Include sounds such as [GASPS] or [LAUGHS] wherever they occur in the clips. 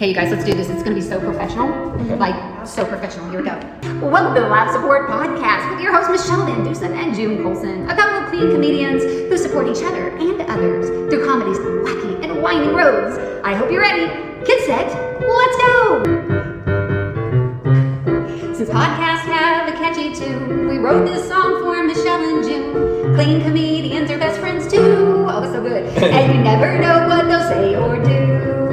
Okay, you guys, let's do this. It's going to be so professional. Mm-hmm. Like, so professional. Here we go. Welcome to the Laugh Support Podcast with your hosts, Michelle Van Dusen and June Colson, a couple of clean comedians who support each other and others through comedy's wacky and winding roads. I hope you're ready. Get set. Let's go. Since podcasts have a catchy tune, we wrote this song for Michelle and June. Clean comedians are best friends too. Oh, so good. [LAUGHS] And you never know what they'll say or do.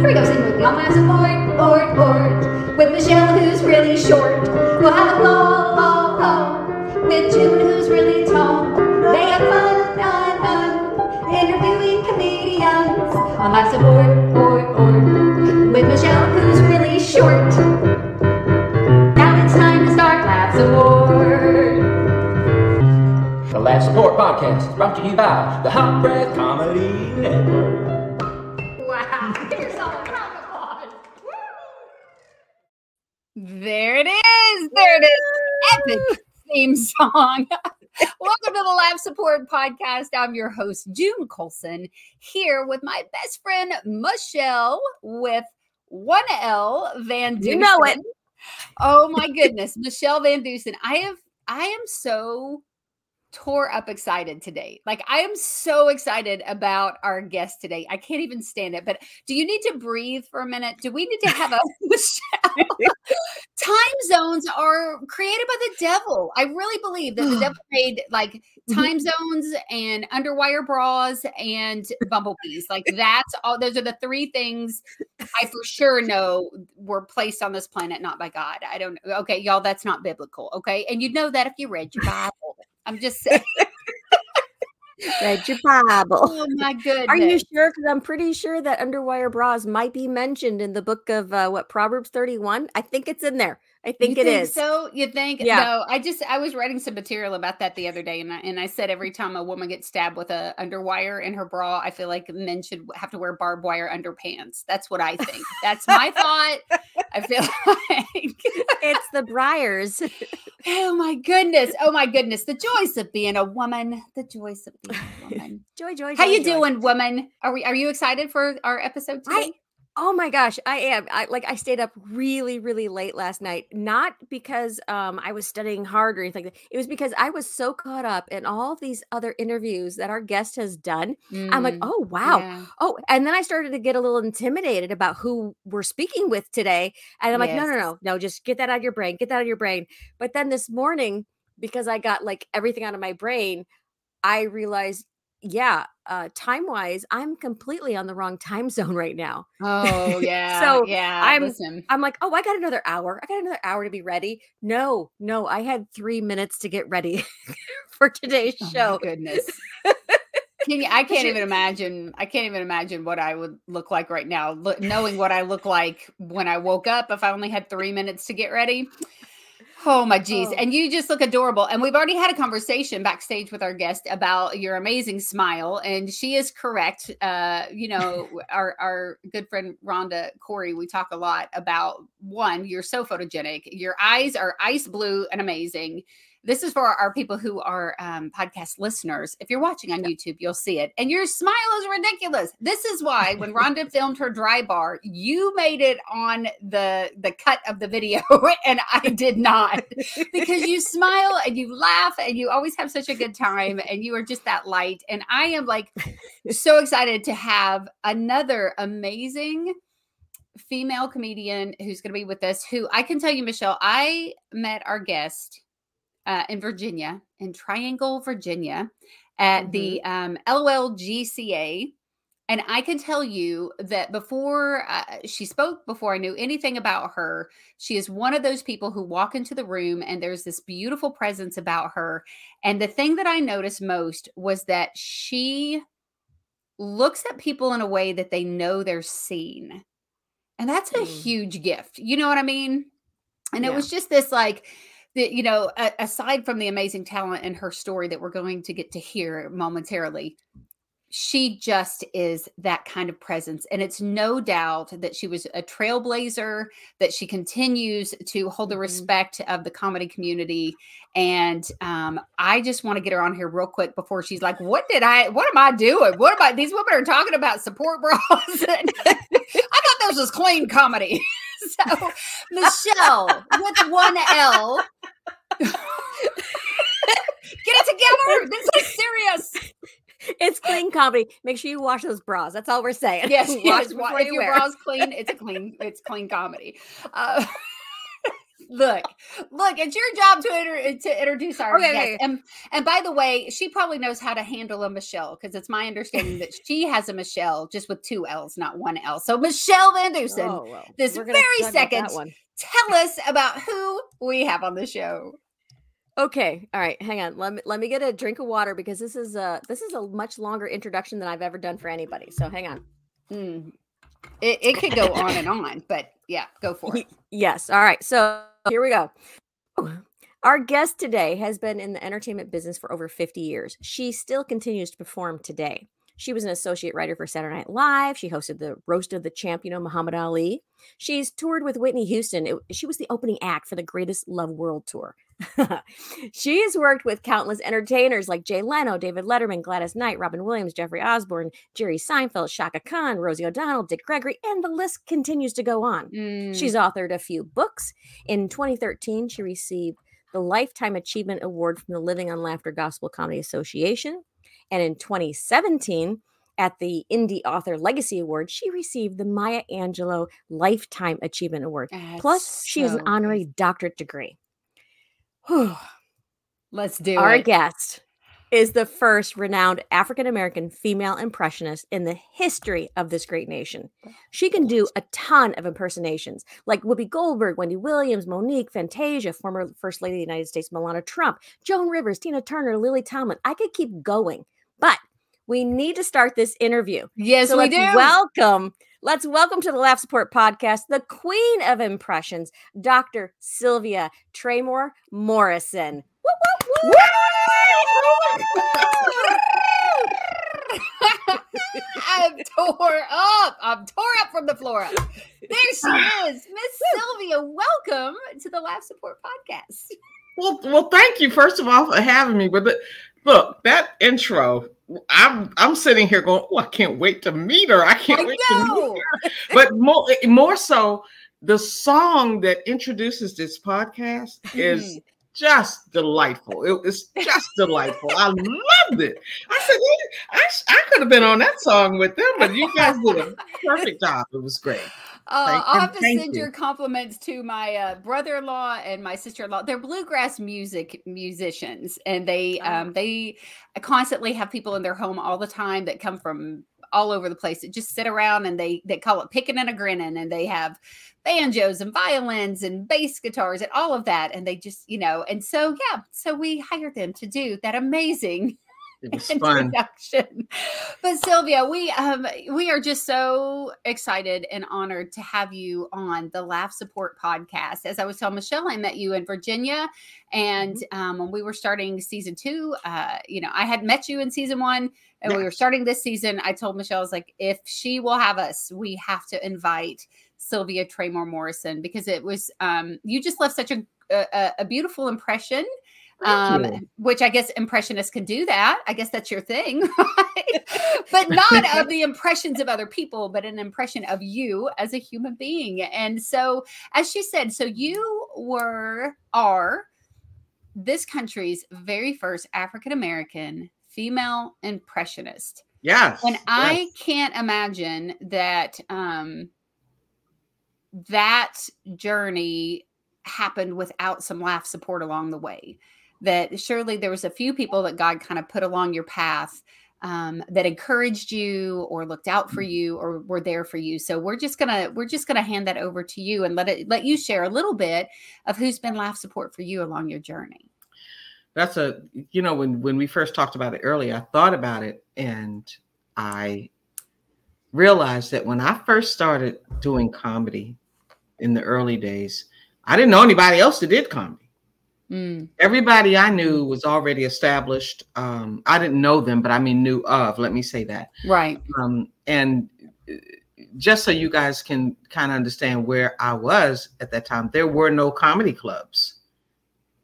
Here we go, sing with me. On Laugh Support, board. With Michelle, who's really short. We'll have a ball, ball, ball. With June, who's really tall. They have fun, fun, fun. Interviewing comedians. On Laugh Support, board, board. With Michelle, who's really short. Now it's time to start Laugh Support. The Laugh Support Podcast is brought to you by the Hot Breath Comedy Network. There it is. There it is. Epic theme song. [LAUGHS] Welcome to the Laugh Support Podcast. I'm your host, June Colson, here with my best friend, Michelle, with one L Van Dusen. You know it. Oh my goodness, Michelle Van Dusen. I have I am so tore up excited today. Like I am so excited about our guest today. I can't even stand it. But do you need to breathe for a minute? Do we need to have a [LAUGHS] [LAUGHS] time zones are created by the devil. I really believe that the [GASPS] devil made like mm-hmm. time zones and underwire bras and bumblebees. Like that's all those are the three things I for sure know were placed on this planet not by God. I don't okay, y'all, that's not biblical. Okay. And you'd know that if you read your [LAUGHS] Bible. I'm just saying. [LAUGHS] Read your Bible. Oh my goodness. Are you sure? Because I'm pretty sure that underwire bras might be mentioned in the book of uh, what Proverbs 31. I think it's in there. I think you it is. So you think? Yeah. No, I just I was writing some material about that the other day, and I, and I said every time a woman gets stabbed with a underwire in her bra, I feel like men should have to wear barbed wire underpants. That's what I think. That's my thought. I feel [LAUGHS] [LAUGHS] like. it's the briars. Oh my goodness! Oh my goodness! The joys of being a woman. The joys of being a [LAUGHS] woman. Joy, joy, How you joy. doing, woman? Are we? Are you excited for our episode today? Oh my gosh, I am. I like I stayed up really, really late last night. Not because um I was studying hard or anything. like that. It was because I was so caught up in all these other interviews that our guest has done. I'm like, Mm, oh wow. yeah. Oh, and then I started to get a little intimidated about who we're speaking with today. And I'm like, no, no, no, no, just get that out of your brain. Get that out of your brain. But then this morning, because I got like everything out of my brain, I realized, yeah, uh, time wise, I'm completely on the wrong time zone right now. Oh [LAUGHS] yeah. So, yeah. I'm- listen. I'm like, oh, I got another hour. I got another hour to be ready. No, no, I had three minutes to get ready [LAUGHS] for today's Oh my show. goodness. [LAUGHS] Can you, I can't even imagine. I can't even imagine what I would look like right now, look, knowing what I look like when I woke up. If I only had three minutes to get ready. Oh my geez. Oh. And you just look adorable. And we've already had a conversation backstage with our guest about your amazing smile. And she is correct. Uh, you know, [LAUGHS] our our good friend Rhonda Corey, we talk a lot about one, you're so photogenic. Your eyes are ice blue and amazing. This is for our people who are um, podcast listeners. If you're watching on YouTube, you'll see it. And your smile is ridiculous. This is why when [LAUGHS] Rhonda filmed her dry bar, you made it on the the cut of the video, [LAUGHS] and I did not, because you smile and you laugh and you always have such a good time, and you are just that light. And I am like so excited to have another amazing female comedian who's going to be with us. Who I can tell you, Michelle, I met our guest uh, in Virginia, in Triangle, Virginia, at the um, LLGCA. And I can tell you that before uh, she spoke, before I knew anything about her, she is one of those people who walk into the room and there's this beautiful presence about her. And the thing that I noticed most was that she looks at people in a way that they know they're seen. And that's a Mm. huge gift. You know what I mean? And it was just this like, the, you know, a, aside from the amazing talent and her story that we're going to get to hear momentarily, she just is that kind of presence. And it's no doubt that she was a trailblazer, that she continues to hold the Mhm. respect of the comedy community. And um, I just want to get her on here real quick before she's like, What did I, what am I doing? What am I, these women are talking about support bras. [LAUGHS] I thought this is clean comedy. So Michelle with one L. Get it together. This is serious. It's clean comedy. Make sure you wash those bras. That's all we're saying. Yes, [LAUGHS] Wash yes. before wa- If you your wear. bra's clean, it's a [LAUGHS] clean. It's clean comedy. Uh, look, look. It's your job to inter- to introduce our Okay, guest. okay. And and by the way, she probably knows how to handle a Michelle because it's my understanding that [LAUGHS] she has a Michelle just with two L's, not one L. So Michelle Van Dusen, Oh, well, this very talk about that second- tell us about who we have on the show. Okay, all right, hang on. Let me let me get a drink of water because this is a this is a much longer introduction than I've ever done for anybody. So hang on. Mm. It, it could go on and on, but yeah, go for it. Yes. All right. So here we go. Our guest today has been in the entertainment business for over 50 years. She still continues to perform today. She was an associate writer for Saturday Night Live. She hosted the Roast of the Champ, you know, Muhammad Ali. She's toured with Whitney Houston. It- she was the opening act for the Greatest Love World Tour. [LAUGHS] she has worked with countless entertainers like Jay Leno, David Letterman, Gladys Knight, Robin Williams, Jeffrey Osborne, Jerry Seinfeld, Chaka Khan, Rosie O'Donnell, Dick Gregory, and the list continues to go on. Mm. She's authored a few books. In 2013, she received the Lifetime Achievement Award from the Living on Laughter Gospel Comedy Association. And in 2017, at the Indie Author Legacy Award, she received the Maya Angelou Lifetime Achievement Award. That's Plus, she has an honorary doctorate degree. Whew. Let's do it. Our it. guest is the first renowned African American female impressionist in the history of this great nation. She can do a ton of impersonations, like Whoopi Goldberg, Wendy Williams, Mo'Nique, Fantasia, former First Lady of the United States, Melania Trump, Joan Rivers, Tina Turner, Lily Tomlin. I could keep going, but we need to start this interview. Yes, so we do. welcome, let's welcome to the Laugh Support Podcast, the queen of impressions, Dr. Sylvia Traymore Morrison. Woo, woo, [LAUGHS] I'm tore up. I'm tore up from the floor up. There she is, Miss Sylvia. Welcome to the Laugh Support Podcast. Well, well, thank you first of all for having me. But look, that intro, I'm I'm sitting here going, oh, I can't wait to meet her. I can't I wait to meet her. But more eh, more so, the song that introduces this podcast is mm-hmm. just delightful. It- it's just delightful. I loved it. I said, I, I could have been on that song with them, but you guys did a perfect job. It was great. Uh, I'll have to send you. your compliments to my uh, brother-in-law and my sister-in-law. They're bluegrass music musicians, and they Ah. um, they constantly have people in their home all the time that come from all over the place that just sit around and they they call it picking and a grinning, and they have banjos and violins and bass guitars and all of that, and they just you know, and so yeah, so we hired them to do that amazing It was [LAUGHS] fun. introduction. But Sylvia, we um we are just so excited and honored to have you on the Laugh Support podcast. As I was telling Michelle, I met you in Virginia, and um, when we were starting season two, uh, you know, I had met you in season one, and we were starting this season. I told Michelle, I was like, if she will have us, we have to invite Sylvia Traymore Morrison because it was um you just left such a a, a beautiful impression um which i guess impressionists can do that i guess that's your thing [LAUGHS] right? but not of the impressions of other people but an impression of you as a human being and so as she said so you were are this country's very first african american female impressionist Yes. and yes. I can't imagine that um that journey happened without some laugh support along the way. That surely there was a few people that God kind of put along your path um, that encouraged you or looked out for you or were there for you. So we're just gonna we're just gonna hand that over to you and let it let you share a little bit of who's been laugh support for you along your journey. that's a you know when when we first talked about it earlier i thought about it and i realized that when i first started doing comedy in the early days i didn't know anybody else that did comedy Mm, everybody i knew was already established um, i didn't know them but i mean knew of let me say that right. um, and uh, just so you guys can kind of understand where i was at that time there were no comedy clubs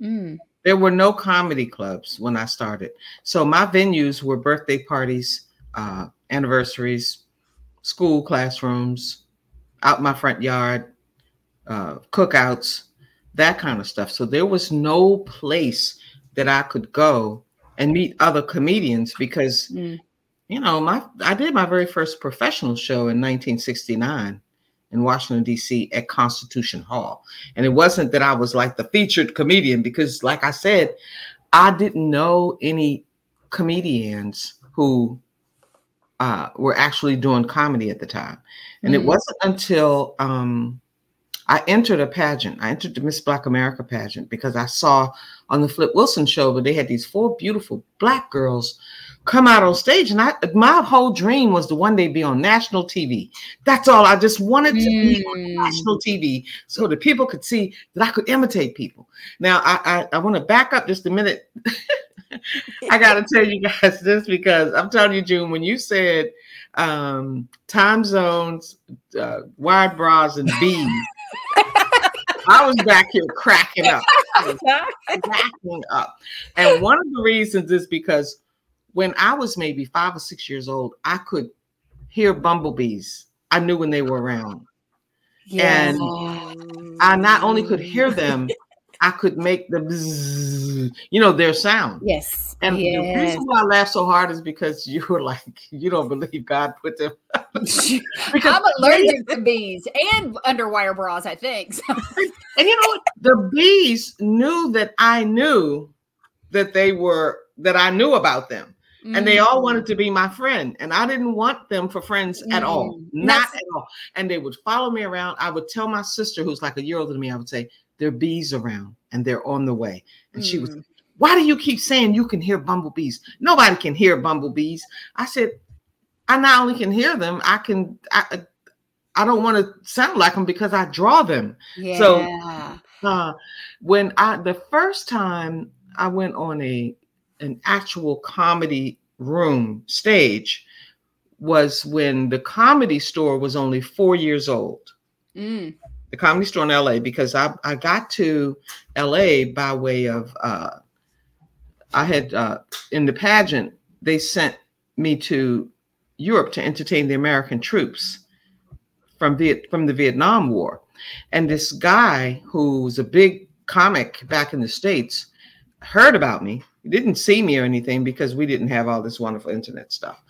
Mm, there were no comedy clubs when I started. So my venues were birthday parties, uh, anniversaries, school classrooms. out my front yard, uh, cookouts, that kind of stuff. So there was no place that I could go and meet other comedians because Mm. you know my I did my very first professional show in 1969 in Washington D.C. at Constitution Hall, and it wasn't that I was like the featured comedian because, like I said, I didn't know any comedians who uh, were actually doing comedy at the time, and it Mhm. wasn't until um, I entered a pageant. I entered the Miss Black America pageant because I saw on the Flip Wilson show where they had these four beautiful black girls come out on stage, and I my whole dream was to one day be on national TV. That's all. I just wanted to be on Mm. national TV so that people could see that I could imitate people. Now I I, I want to back up just a minute. [LAUGHS] I got to tell you guys this because I'm telling you, June, when you said um, time zones, uh, wide bras, and beads, I was back here cracking up, [LAUGHS] cracking up. And one of the reasons is because when I was maybe five or six years old, I could hear bumblebees. I knew when they were around. And I not only could hear them, I could make the bzzz, you know, their sound. Yes. And the reason why I laugh so hard is because you were like, [LAUGHS] you don't believe God put them. [LAUGHS] I'm allergic to bees and underwire bras, I think. So- [LAUGHS] and you know what? The bees knew that I knew that they were that I knew about them. And they all wanted to be my friend. And I didn't want them for friends at all. Mm. Not That's- at all. And they would follow me around. I would tell my sister, who's like a year older than me, I would say, there are bees around and they're on the way. And she was Mm. why do you keep saying you can hear bumblebees? Nobody can hear bumblebees. I said, I not only can hear them, I can. I, I don't want to sound like them because I draw them. Yeah. So- Uh, when I the first time I went on a an actual comedy room stage was when the comedy store was only four years old Mm. The comedy store in LA because I, I got to LA by way of uh, I had uh, in the pageant they sent me to Europe to entertain the American troops from Viet from the Vietnam War, and this guy who was a big comic back in the states heard about me. He didn't see me or anything because we didn't have all this wonderful internet stuff,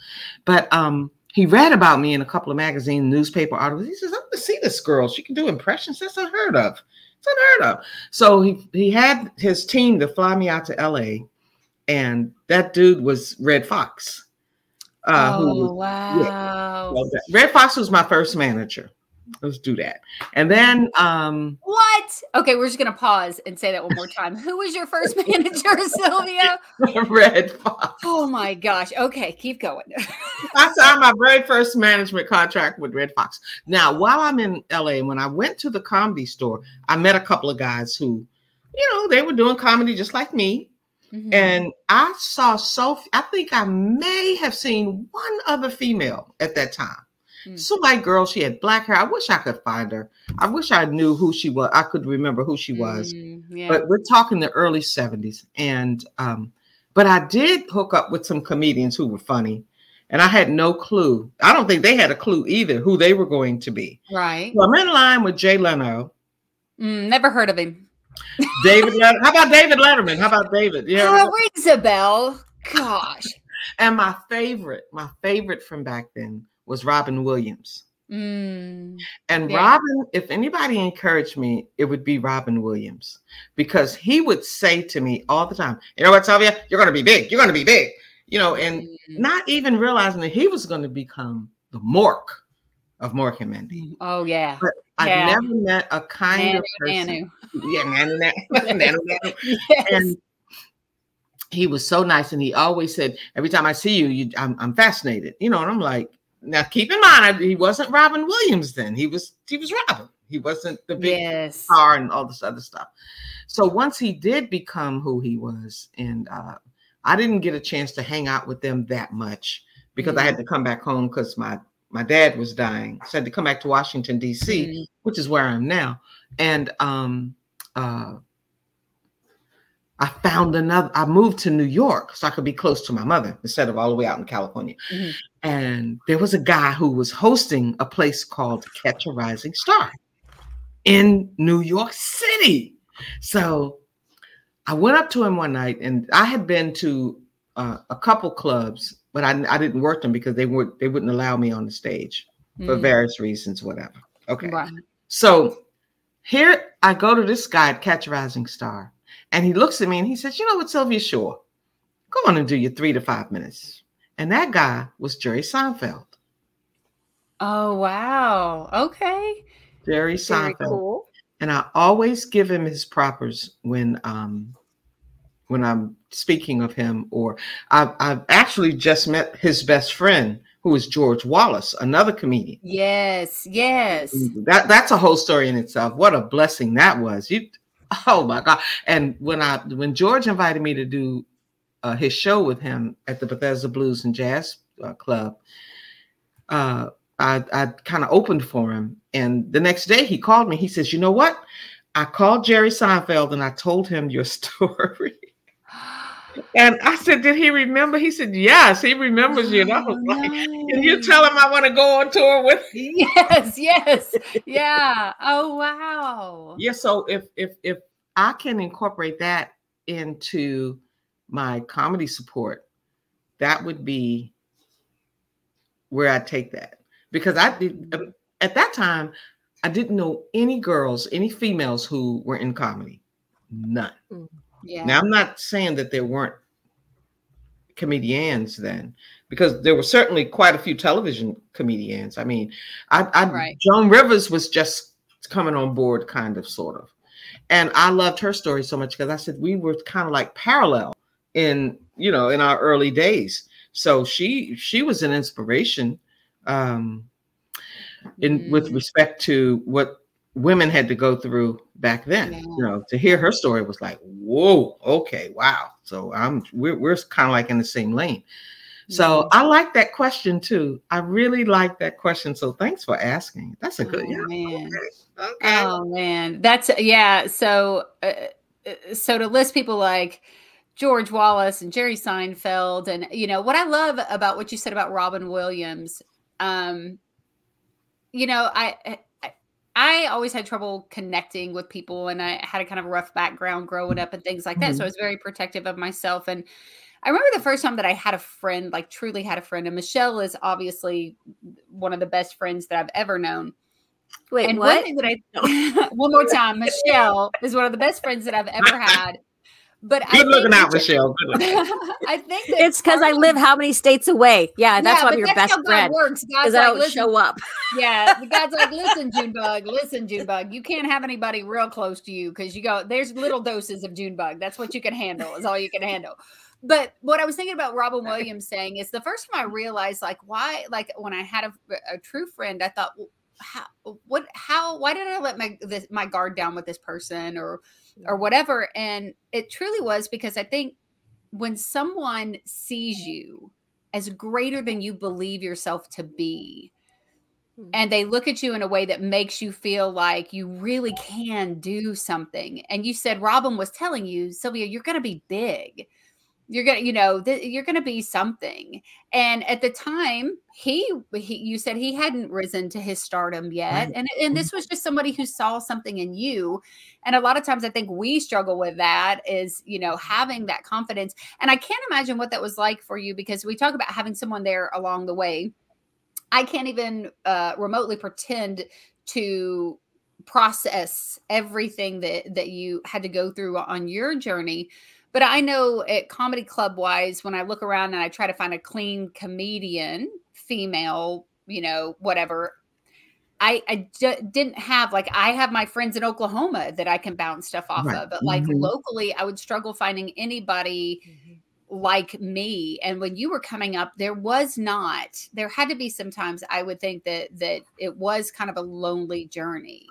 but um, he read about me in a couple of magazine newspaper articles. He says, "I'm going to see this girl. She can do impressions. That's unheard of. It's unheard of." So he he had his team to fly me out to L.A. And that dude was Redd Foxx. Uh, who oh wow. well, that- Redd Foxx was my first manager. Let's do that. And then um What? Okay, we're just gonna pause and say that one more time. Who was your first [LAUGHS] manager, Sylvia? Redd Foxx. Oh my gosh. Okay, keep going. I signed my very first management contract with Redd Foxx. Now, while I'm in LA, when I went to the comedy store, I met a couple of guys who, you know, they were doing comedy just like me. Mhm. And I saw so I think I may have seen one other female at that time. Hmm. Some white girl, she had black hair. I wish I could find her. I wish I knew who she was. I could remember who she was. Mm, yeah. But we're talking the early 70s. And um, but I did hook up with some comedians who were funny. And I had no clue. I don't think they had a clue either who they were going to be. right. So I'm in line with Jay Leno. Mm, never heard of him. David Letterman. How about David Letterman? How about David? Yeah. Oh, rings a bell. Gosh. And my favorite, my favorite from back then was Robin Williams. Mm, And Yeah. Robin, if anybody encouraged me, it would be Robin Williams because he would say to me all the time, You know what, Sylvia? You're going to be big. You're going to be big. You know, and mm, not even realizing that he was going to become the Mork of Mork and Mindy. Oh yeah. I've Yeah. never met a kind Nanu, of person. Nanu. [LAUGHS] Yeah, Nanu, Nanu, [LAUGHS] [LAUGHS] Nanu, Nanu. Yes. and he was so nice and he always said every time i see you, you I'm, I'm fascinated you know and i'm like now keep in mind he wasn't robin williams then he was he was robin he wasn't the big yes. star and all this other stuff so once he did become who he was and uh, i didn't get a chance to hang out with them that much because i had to come back home because my my dad was dying so i had to come back to washington dc Mm, which is where I am now. And um, uh, I found another. I moved to New York so I could be close to my mother instead of all the way out in California. Mhm. And there was a guy who was hosting a place called Catch a Rising Star in New York City. So I went up to him one night, and I had been to uh, a couple clubs, but I, I didn't work them because they would they wouldn't allow me on the stage for Mm. various reasons, whatever. Okay. Right. So here I go to this guy at Catch a Rising Star, and he looks at me and he says, You know what, Sylvia Shore, go on and do your three to five minutes. And that guy was Jerry Seinfeld. Oh wow. Okay. Jerry Very Seinfeld. cool. And I always give him his propers when um when I'm speaking of him, or I've, I've actually just met his best friend, who is George Wallace, another comedian. Yes. Yes. That that's a whole story in itself. What a blessing that was. You, oh my God! And when I when George invited me to do uh, his show with him at the Bethesda Blues and Jazz uh, Club, uh, I I kind of opened for him. And the next day he called me. He says, "You know what? I called Jerry Seinfeld and I told him your [LAUGHS] story." And I said, "Did he remember?" He said, "Yes, he remembers you." And I was Oh, [LAUGHS] like, "Can you tell him I want to go on tour with?" him?" [LAUGHS] Yes, yes. Yeah. Oh wow. Yeah, so if if if I can incorporate that into my comedy support, that would be where I take that because I did uh, at that time I didn't know any girls, any females who were in comedy, none. Yeah. Now I'm not saying that there weren't comedians then, because there were certainly quite a few television comedians. I mean, I, I Right. Joan Rivers was just coming on board, kind of, sort of, and I loved her story so much because I said we were kind of like parallel in you know in our early days. So she she was an inspiration um, in with Mm. respect to what women had to go through back then. Yeah. You know, to hear her story was like, whoa, okay, wow. So I'm we're we're kind of like in the same lane. So I like that question too. I really like that question. So thanks for asking. That's a good Oh, yeah. man. Okay. okay. Oh man, that's yeah. So, uh, uh, so to list people like George Wallace and Jerry Seinfeld, and you know what I love about what you said about Robin Williams. Um, you know, I, I I always had trouble connecting with people, and I had a kind of rough background growing up and things like that. So I was very protective of myself. And I remember the first time that I had a friend, like truly had a friend, and Michelle is obviously one of the best friends that I've ever known. Wait, and one what? thing that I [LAUGHS] [LAUGHS] one more [LAUGHS] time, Michelle is one of the best friends that I've ever had. But I Good looking think out, Michelle. Good looking. [LAUGHS] I think that It's because I live how many states away? Yeah, that's Yeah, why I'm your that's best how God friend. Works. God's Because I like, don't listen, show up. [LAUGHS] yeah, God's like, listen, [LAUGHS] Junebug, listen, Junebug. You can't have anybody real close to you because you go. There's little doses of Junebug. That's what you can handle. Is all you can handle. But what I was thinking about Robin Williams saying is the first time I realized, like, why, like, when I had a, a true friend, I thought, well, how, what, how, why did I let my this, my guard down with this person or, or whatever? And it truly was because I think when someone sees you as greater than you believe yourself to be, Hmm. and they look at you in a way that makes you feel like you really can do something. And you said Robin was telling you, Sylvia, you're going to be big. You're gonna, you know, th- you're gonna be something. And at the time, he, he, you said he hadn't risen to his stardom yet, Right. and and this was just somebody who saw something in you. And a lot of times, I think we struggle with that is, you know, having that confidence. And I can't imagine what that was like for you because we talk about having someone there along the way. I can't even uh, remotely pretend to process everything that that you had to go through on your journey. But I know at comedy club wise, when I look around and I try to find a clean comedian, female, you know, whatever, I I d- didn't have like I have my friends in Oklahoma that I can bounce stuff off Right. of, but like Mhm. locally, I would struggle finding anybody like me and when you were coming up there was not there had to be sometimes i would think that that it was kind of a lonely journey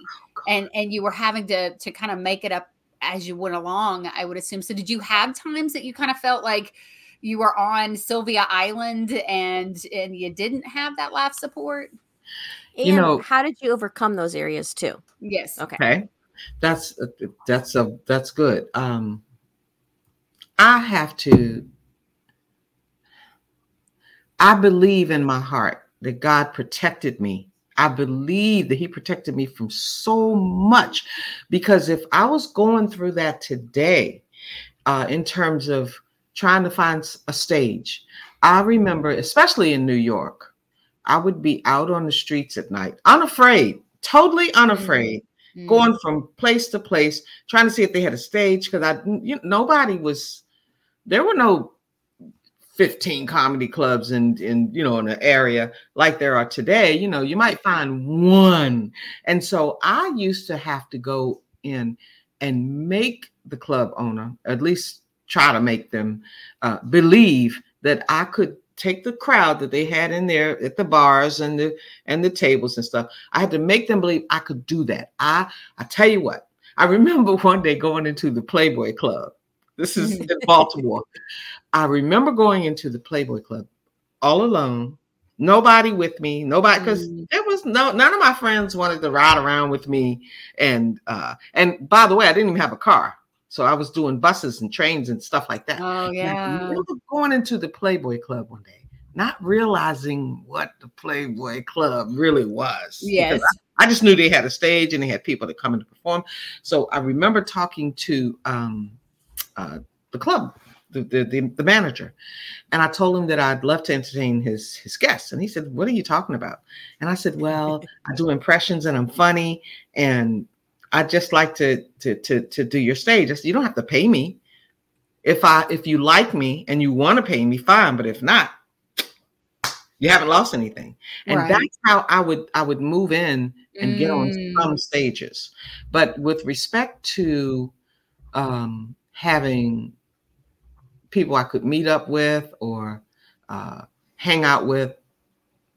and and you were having to to kind of make it up as you went along i would assume so did you have times that you kind of felt like you were on sylvia island and and you didn't have that life support And You know- how did you overcome those areas too? yes Okay. Okay. That's uh, that's a that's good. Um I have to I believe in my heart that God protected me. I believe that He protected me from so much because if I was going through that today, uh, in terms of trying to find a stage, I remember, especially in New York, I would be out on the streets at night, unafraid, totally unafraid, mm-hmm. going from place to place, trying to see if they had a stage because I you nobody was there were no 15 comedy clubs in in you know in an area like there are today you know you might find one. And so i used to have to go in and make the club owner at least try to make them uh, believe that i could take the crowd that they had in there at the bars and the and the tables and stuff. I had to make them believe i could do that. I i tell you what i remember [LAUGHS] one day going into the playboy club this is [LAUGHS] in Baltimore. I remember going into the Playboy Club all alone, nobody with me, nobody because mm. there was no none of my friends wanted to ride around with me. And uh and by the way, I didn't even have a car. So I was doing buses and trains and stuff like that. Oh yeah. going into the Playboy Club one day, not realizing what the Playboy Club really was. Yes. I, I just knew they had a stage and they had people that come in to perform. So I remember talking to um uh, the club, the, the, the, manager. And I told him that I'd love to entertain his, his guests. And he said, What are you talking about? And I said, Well, I do impressions and I'm funny. And I just like to, to, to, to do your stage. I said, You don't have to pay me. If I if you like me and you want to pay me, fine. But if not, you haven't lost anything. And right. that's how I would I would move in and mm. get on mm. some stages. But with respect to um, having people I could meet up with or uh, hang out with.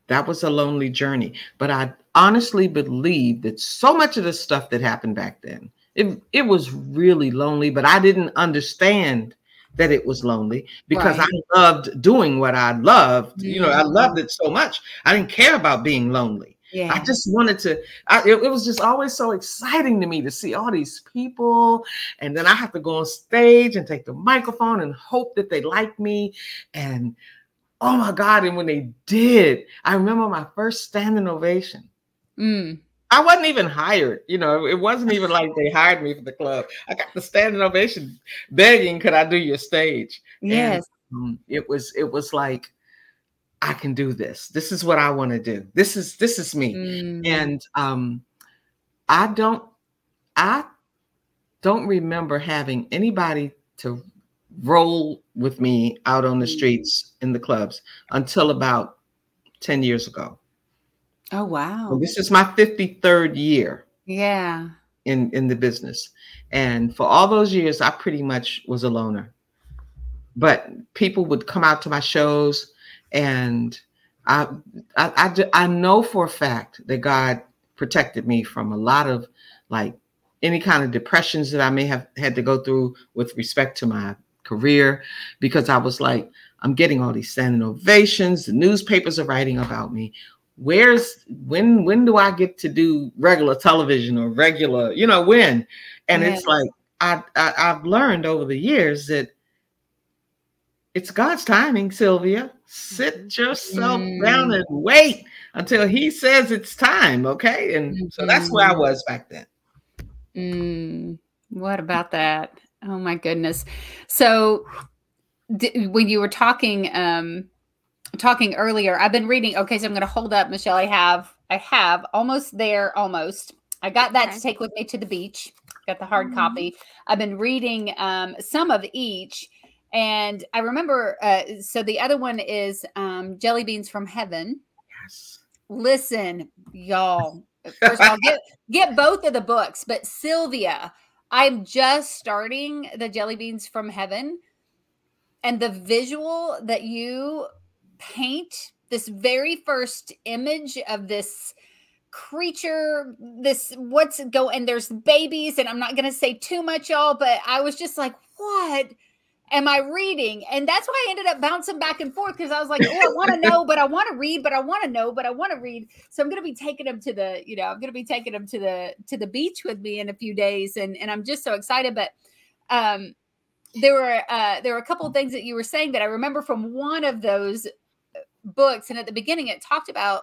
That was a lonely journey. But I honestly believe that so much of the stuff that happened back then, it, it was really lonely, but I didn't understand that it was lonely because right. I loved doing what I loved. You know, I loved it so much. I didn't care about being lonely. Yeah. I just wanted to, I, it, it, was just always so exciting to me to see all these people. And then I have to go on stage and take the microphone and hope that they like me. And oh my God. And when they did, I remember my first standing ovation. Mm. I wasn't even hired. You know, it wasn't even like they hired me for the club. I got the standing ovation begging, could I do your stage? Yes. And, um, it was, it was like, I can do this. This is what I want to do. This is this is me. Mm. And um I don't I don't remember having anybody to roll with me out on the mm. streets in the clubs until about 10 years ago. Oh wow. So this is my 53rd year. Yeah. In in the business. And for all those years I pretty much was a loner. But people would come out to my shows and I, I, I, I know for a fact that God protected me from a lot of like any kind of depressions that I may have had to go through with respect to my career because I was like, I'm getting all these standing ovations, the newspapers are writing about me. Where's when when do I get to do regular television or regular, you know, when? And it's like I, I I've learned over the years that it's God's timing, Sylvia. Sit mm-hmm. yourself mm. down and wait until He says it's time. Okay. And mm-hmm. so that's where I mm-hmm. was back then. Mm. What about that? Oh my goodness. So when you were talking, um, talking earlier, I've been reading. Okay, so I'm going to hold up, Michelle. I have, I have almost there, almost. I got that okay. to take with me to the beach. Got the hard mm-hmm. copy. I've been reading um, some of each, and I remember, uh, so the other one is um, Jelly Beans from Heaven. Yes. Listen, y'all. [LAUGHS] First of all, get get both of the books. But Sylvia, I'm just starting the Jelly Beans from Heaven, and the visual that you paint, this very first image of this creature this what's go and there's babies and i'm not going to say too much y'all but i was just like what am I reading? And that's why I ended up bouncing back and forth because I was like, oh, I want to know, but I want to read, but I want to know, but I want to read. So I'm gonna be taking them to the, you know, I'm gonna be taking them to the to the beach with me in a few days, and and I'm just so excited. But um, there were uh, there were a couple of things that you were saying that I remember from one of those books, and at the beginning, it talked about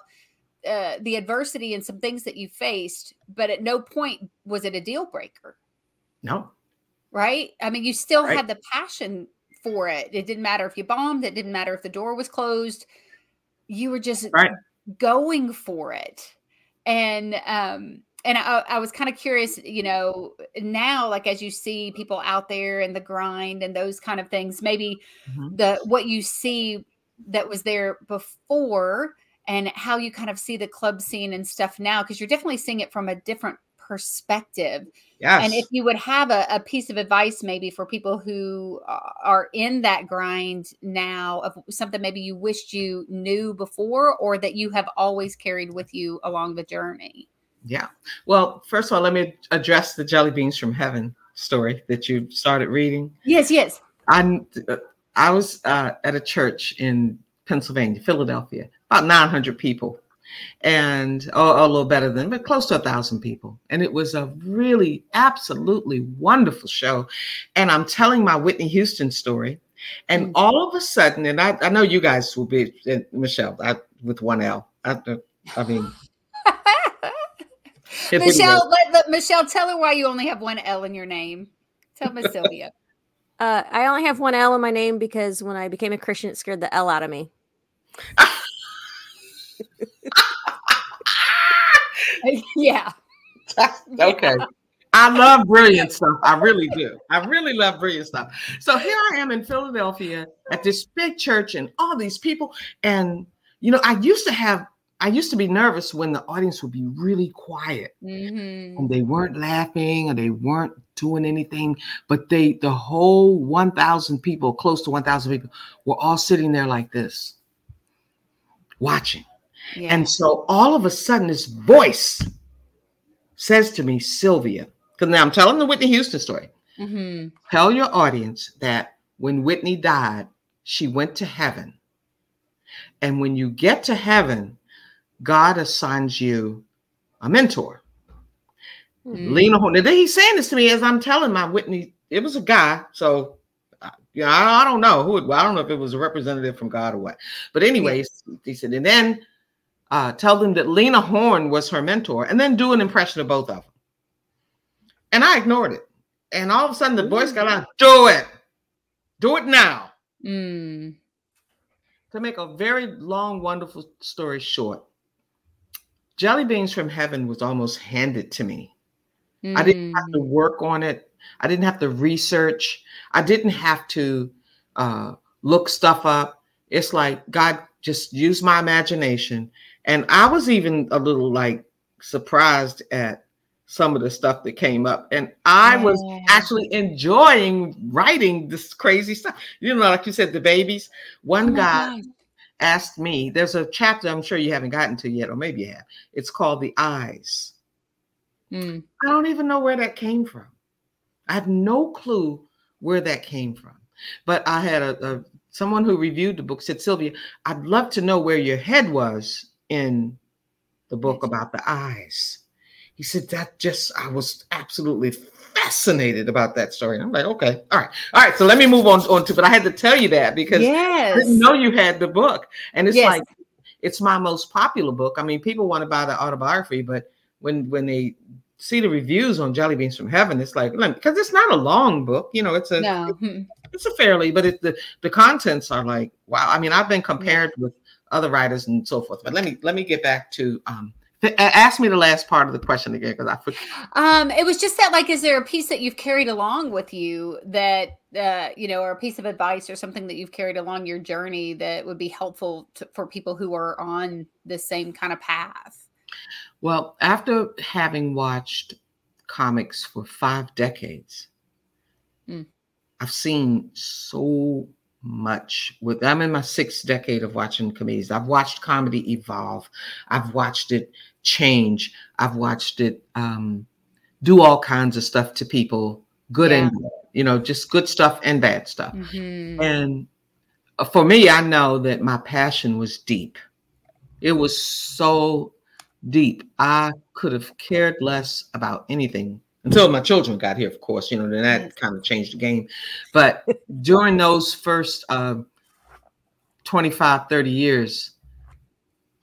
uh, the adversity and some things that you faced, but at no point was it a deal breaker. No. Right? I mean, you still Right. had the passion for it. It didn't matter if you bombed, it didn't matter if the door was closed. You were just Right. going for it. And um and I, I was kind of curious, you know, now like as you see people out there in the grind and those kind of things, maybe Mhm. the what you see that was there before and how you kind of see the club scene and stuff now because you're definitely seeing it from a different perspective Yes. and if you would have a, a piece of advice maybe for people who are in that grind now of something maybe you wished you knew before or that you have always carried with you along the journey Yeah. Well, first of all, let me address the jelly beans from heaven story that you started reading. yes yes I I was uh, at a church in Pennsylvania, Philadelphia, about 900 people, and oh, a little better than, but close to a thousand people. And it was a really, absolutely wonderful show. And I'm telling my Whitney Houston story, and Mm. all of a sudden, and I, I know you guys will be, Michelle, I, with one L. I, I mean, [LAUGHS] michelle let, let michelle tell her why you only have one l in your name tell miss sylvia [LAUGHS] Uh, I only have one L in my name because when I became a Christian, it scared the L out of me. [LAUGHS] [LAUGHS] yeah [LAUGHS] okay. I love brilliant stuff. I really do. I really love brilliant stuff. So here I am in Philadelphia at this big church and all these people. And, you know, I used to have, I used to be nervous when the audience would be really quiet Mhm. and they weren't laughing or they weren't doing anything. But they, the whole 1,000 people, close to 1,000 people, were all sitting there like this, watching. Yeah And so all of a sudden, this voice says to me, Sylvia, because now I'm telling the Whitney Houston story. Mhm. Tell your audience that when Whitney died, she went to heaven. And when you get to heaven, God assigns you a mentor. Mm. Lena Horne. Now, he's saying this to me as I'm telling my Whitney. It was a guy, so uh, yeah, I, I don't know who. It, I don't know if it was a representative from God or what. But anyways, he said, and then uh, tell them that Lena Horne was her mentor, and then do an impression of both of them. And I ignored it. And all of a sudden, the voice got out. Do it. Do it now. Mm. To make a very long, wonderful story short, Jelly Beans from Heaven was almost handed to me. I didn't have to Mm. work on it. I didn't have to research. I didn't have to uh, look stuff up. It's like God just used my imagination. And I was even a little like surprised at some of the stuff that came up. And I was actually enjoying writing this crazy stuff. You know, like you said, the babies. Oh One my guy gosh. asked me, there's a chapter I'm sure you haven't gotten to yet, or maybe you have. It's called The Eyes. Mm. I don't even know where that came from. I have no clue where that came from. But I had a, a someone who reviewed the book said, Sylvia, I'd love to know where your head was in the book about the eyes. He said that just I was absolutely fascinated about that story. And I'm like, okay, all right, all right. So let me move on, on to, but I had to tell you that because I yes didn't know you had the book. And it's Yes. like it's my most popular book. I mean, people want to buy the autobiography, but when when they see the reviews on Jelly Beans from Heaven, it's like because it's not a long book, you know, it's a no Mm. it's a fairly, but it, the the contents are like wow. I mean, I've been compared with other writers and so forth. But let me let me get back to um. Ask me the last part of the question again because I forgot. Um, it was just that, like, is there a piece that you've carried along with you that, uh, you know, or a piece of advice or something that you've carried along your journey that would be helpful to, for people who are on the same kind of path? Well, after having watched comics for five decades, Mm. I've seen so much with I'm in my sixth decade of watching comedies. I've watched comedy evolve. I've watched it change. I've watched it um, do all kinds of stuff to people, good and bad, you know, just good stuff and bad stuff. Mhm. And uh, for me, I know that my passion was deep. It was so deep. I could have cared less about anything until my children got here, of course, you know, then that kind of changed the game. But during those first uh, 25, 30 years,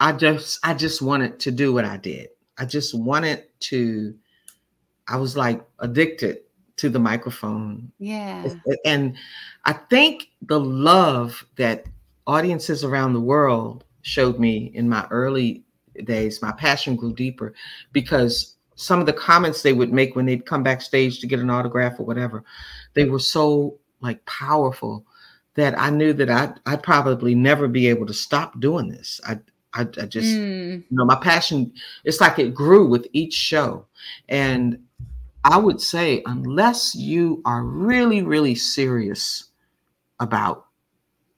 I just I just wanted to do what I did. I just wanted to, I was like addicted to the microphone. Yeah. And I think the love that audiences around the world showed me in my early days, my passion grew deeper because some of the comments they would make when they'd come backstage to get an autograph or whatever, they were so like powerful that I knew that I'd, I'd probably never be able to stop doing this. I, I, I just, Mm. you know, my passion, it's like it grew with each show. And I would say, unless you are really, really serious about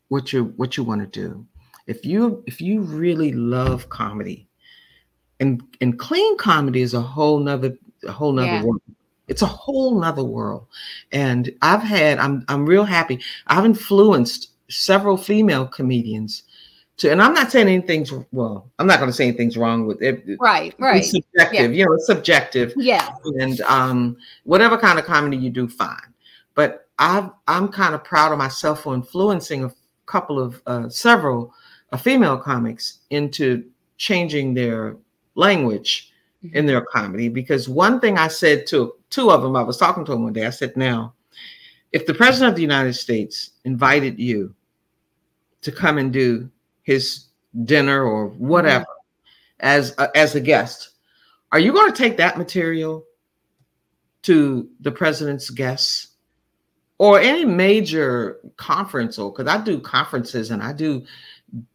what you what you want to do, if you if you really love comedy, and and clean comedy is a whole nother a whole nother Yeah. world. It's a whole nother world. And I've had, I'm I'm real happy. I've influenced several female comedians to, and I'm not saying anything's well, I'm not gonna say anything's wrong with it. Right. Right. It's subjective, you know, it's subjective Yeah. and um, whatever kind of comedy you do, fine. But I've, I'm kind of proud of myself for influencing a couple of uh, several uh, female comics into changing their language in mm-hmm. their comedy. Because one thing I said to two of them, I was talking to them one day. I said, "Now, if the president of the United States invited you to come and do his dinner or whatever mm-hmm. as a, as a guest." Are you going to take that material to the president's guests or any major conference or because I do conferences and I do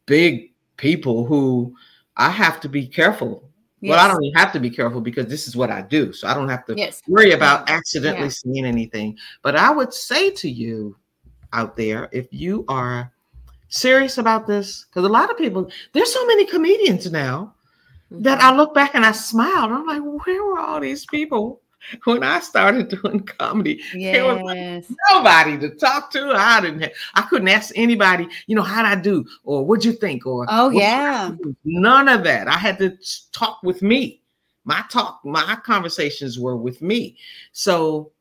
big people who I have to be careful. Well, I don't even have to be careful because this is what I do. So I don't have to Yes. worry about accidentally Yeah. saying anything. But I would say to you out there, if you are serious about this, because a lot of people, there's so many comedians now that mm-hmm. I look back and I smile. I'm like, where were all these people [LAUGHS] when I started doing comedy? There was like nobody to talk to. I didn't. Have, I couldn't ask anybody. You know, how'd I do? Or what'd you think? Or Oh, "What should I yeah. None of that. I had to talk with me. My talk, my conversations were with me. So,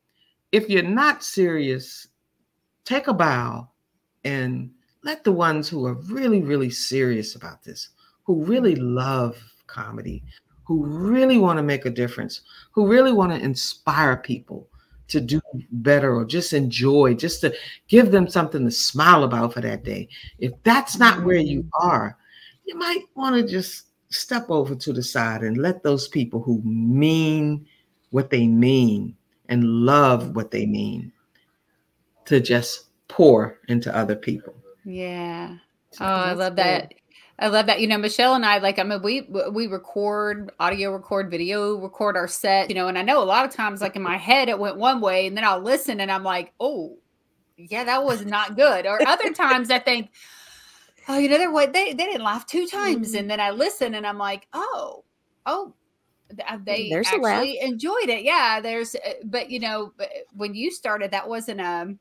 if you're not serious, take a bow and let the ones who are really, really serious about this, who really love comedy, who really want to make a difference, who really want to inspire people to do better or just enjoy, just to give them something to smile about for that day. If that's not mm-hmm. where you are, you might want to just step over to the side and let those people who mean what they mean and love what they mean to just pour into other people. Yeah. Oh, I love good. that. I love that. You know, Michelle and I, like, I mean, we we record audio, record video, record our set. You know, and I know a lot of times, like in my head, it went one way, and then I'll listen, and I'm like, oh, yeah, that was not good. Or other times, I think, oh, you know, they're what they they didn't laugh two times, and then I listen, and I'm like, oh, oh. uh, They There's actually enjoyed it, yeah. There's, uh, but you know, when you started, that wasn't a,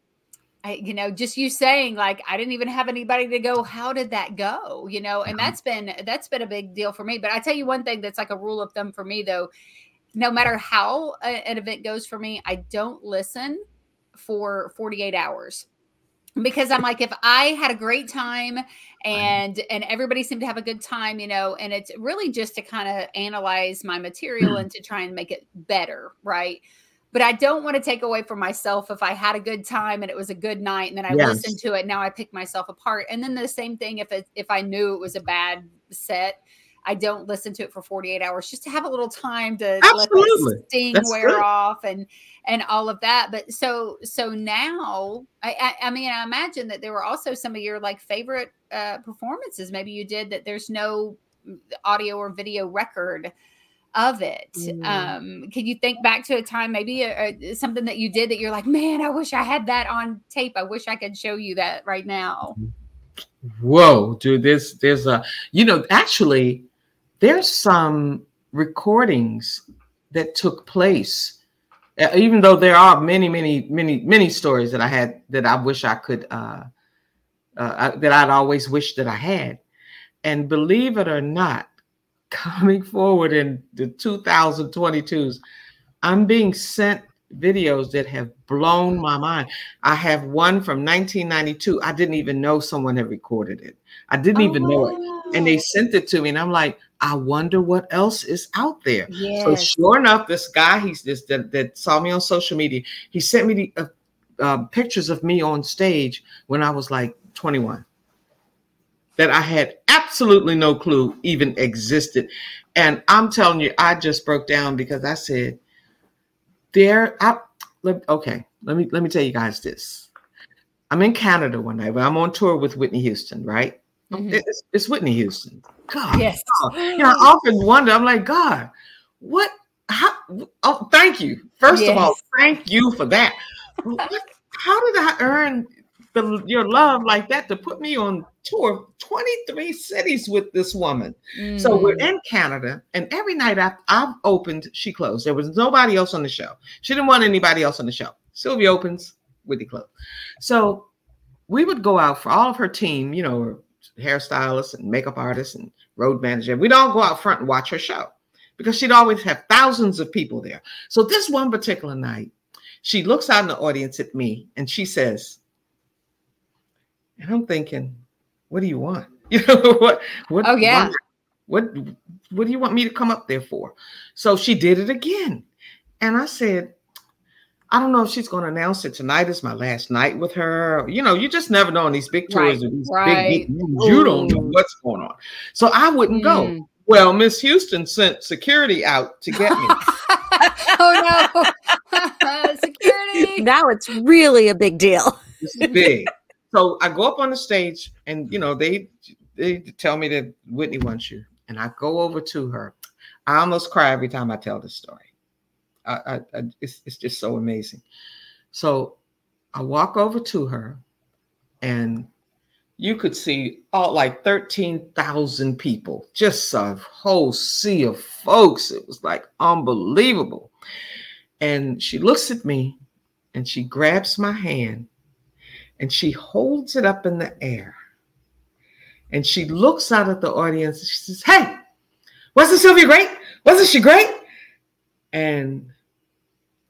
I, you know, just you saying like I didn't even have anybody to go. How did that go? You know, and mm-hmm. that's been that's been a big deal for me. But I tell you one thing that's like a rule of thumb for me though. No matter how a- an event goes for me, I don't listen for 48 hours because I'm like, if I had a great time and and everybody seemed to have a good time, you know, and it's really just to kind of analyze my material mm-hmm. and to try and make it better, right? But I don't want to take away from myself if I had a good time and it was a good night, and then I Yes. listened to it. Now I pick myself apart, and then the same thing if it, if I knew it was a bad set. I don't listen to it for 48 hours just to have a little time to let the sting That's wear good. off and and all of that. But so so now, I, I I mean, I imagine that there were also some of your like favorite uh, performances. Maybe you did that. There's no mm, audio or video record of it. Mm. Um, can you think back to a time, maybe uh uh something that you did that you're like, man, I wish I had that on tape. I wish I could show you that right now. Whoa, dude, there's there's a you know, actually there's some recordings that took place. uh, Even though there are many, many, many, many stories that I had that I wish I could uh, uh that I'd always wished that I had. And believe it or not, coming forward in the 2022s, I'm being sent videos that have blown my mind. I have one from 1992. I didn't even know someone had recorded it. I didn't even know it. And they sent it to me, and I'm like, I wonder what else is out there. So sure enough, this guy he's this that, that saw me on social media. He sent me the uh, uh, pictures of me on stage when I was like 21 that I had absolutely no clue even existed. And I'm telling you, I just broke down because I said, there, I, okay, let me let me tell you guys this. I'm in Canada one night, but I'm on tour with Whitney Houston, right? Mhm. It's, it's Whitney Houston. God, Yes. God. You know, I often wonder, I'm like, God, what? How? Oh, thank you. First of all, thank you for that. How did I earn the, your love like that to put me on tour 23 cities with this woman? So we're Mm. in Canada, and every night I, I've opened, she closed. There was nobody else on the show. She didn't want anybody else on the show. Sylvia opens, Whitney closed. So we would go out for all of her team, you know, hairstylists and makeup artists and road manager. We'd all go out front and watch her show because she'd always have thousands of people there. So this one particular night, she looks out in the audience at me and she says, and I'm thinking, what do you want? [LAUGHS] You know what? What? Oh, yeah. What? What, what do you want me to come up there for? So she did it again, and I said, I don't know if she's going to announce it tonight. Is my last night with her. You know, you just never know on these big tours Right, or these right. big, big. You don't know what's going on. So I wouldn't go. Mm. Well, Miss Houston sent security out to get me. [LAUGHS] oh no. [LAUGHS] Security. Now it's really a big deal. It's big. So I go up on the stage, and you know they they tell me that Whitney wants you, and I go over to her. I almost cry every time I tell this story. I, I, I it's it's just so amazing. So I walk over to her, and you could see all like thirteen thousand people, just a whole sea of folks. It was like unbelievable. And she looks at me, and she grabs my hand and she holds it up in the air. And she looks out at the audience and she says, Hey, wasn't Sylvia great? Wasn't she great? And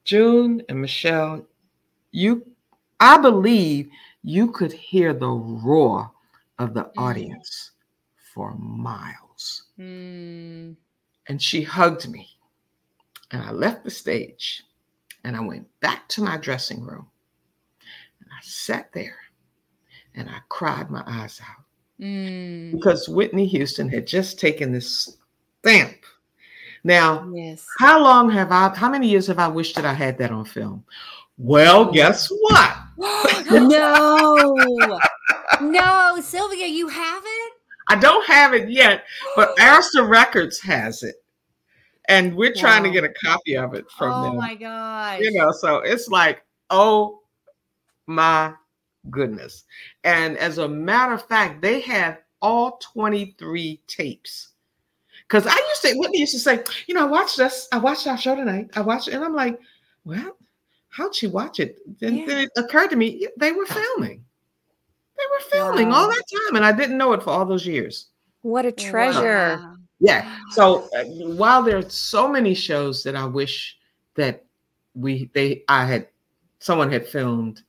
June and Michelle, you, I believe you could hear the roar of the audience for miles. Mm. And she hugged me. And I left the stage and I went back to my dressing room. I sat there and I cried my eyes out Mm. because Whitney Houston had just taken this stamp. Now, Yes. how long have I, how many years have I wished that I had that on film? Well, guess what? [GASPS] no. No, Sylvia, you haven't? I don't have it yet, but [GASPS] Arista Records has it. And we're trying to get a copy of it from Oh them. Oh my gosh. you know so it's like oh my goodness. And as a matter of fact they have all 23 tapes. Because i used to Whitney used to say you know i watched this i watched our show tonight. I watched it and i'm like well how'd she watch it? Then, then it occurred to me they were filming. They were filming all that time and i didn't know it for all those years. What a treasure. Wow. yeah. So uh, while there are so many shows that I wish that we they I had someone had filmed,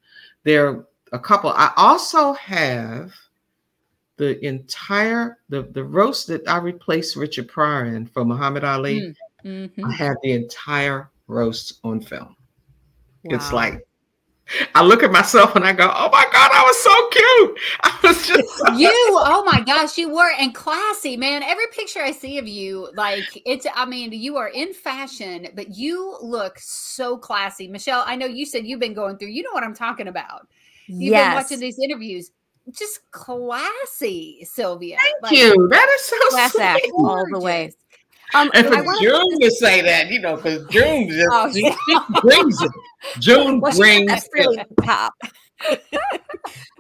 there are a couple. I also have the entire the the roast that I replaced Richard Pryor in for Muhammad Ali. Mhm. I have the entire roast on film. It's like I look at myself and I go, "Oh my God, I was so cute! [LAUGHS] I was just you oh my gosh you were and classy man every picture i see of you like it's i mean you are in fashion but you look so classy michelle i know you said you've been going through you know what i'm talking about you've been watching these interviews just classy sylvia Thank you. That is so Class sweet. act all the way. Gorgeous. Um, And I for June to say that, you know, because June just Oh, [LAUGHS] she, she brings it. June Well, brings that's it. really top. [LAUGHS]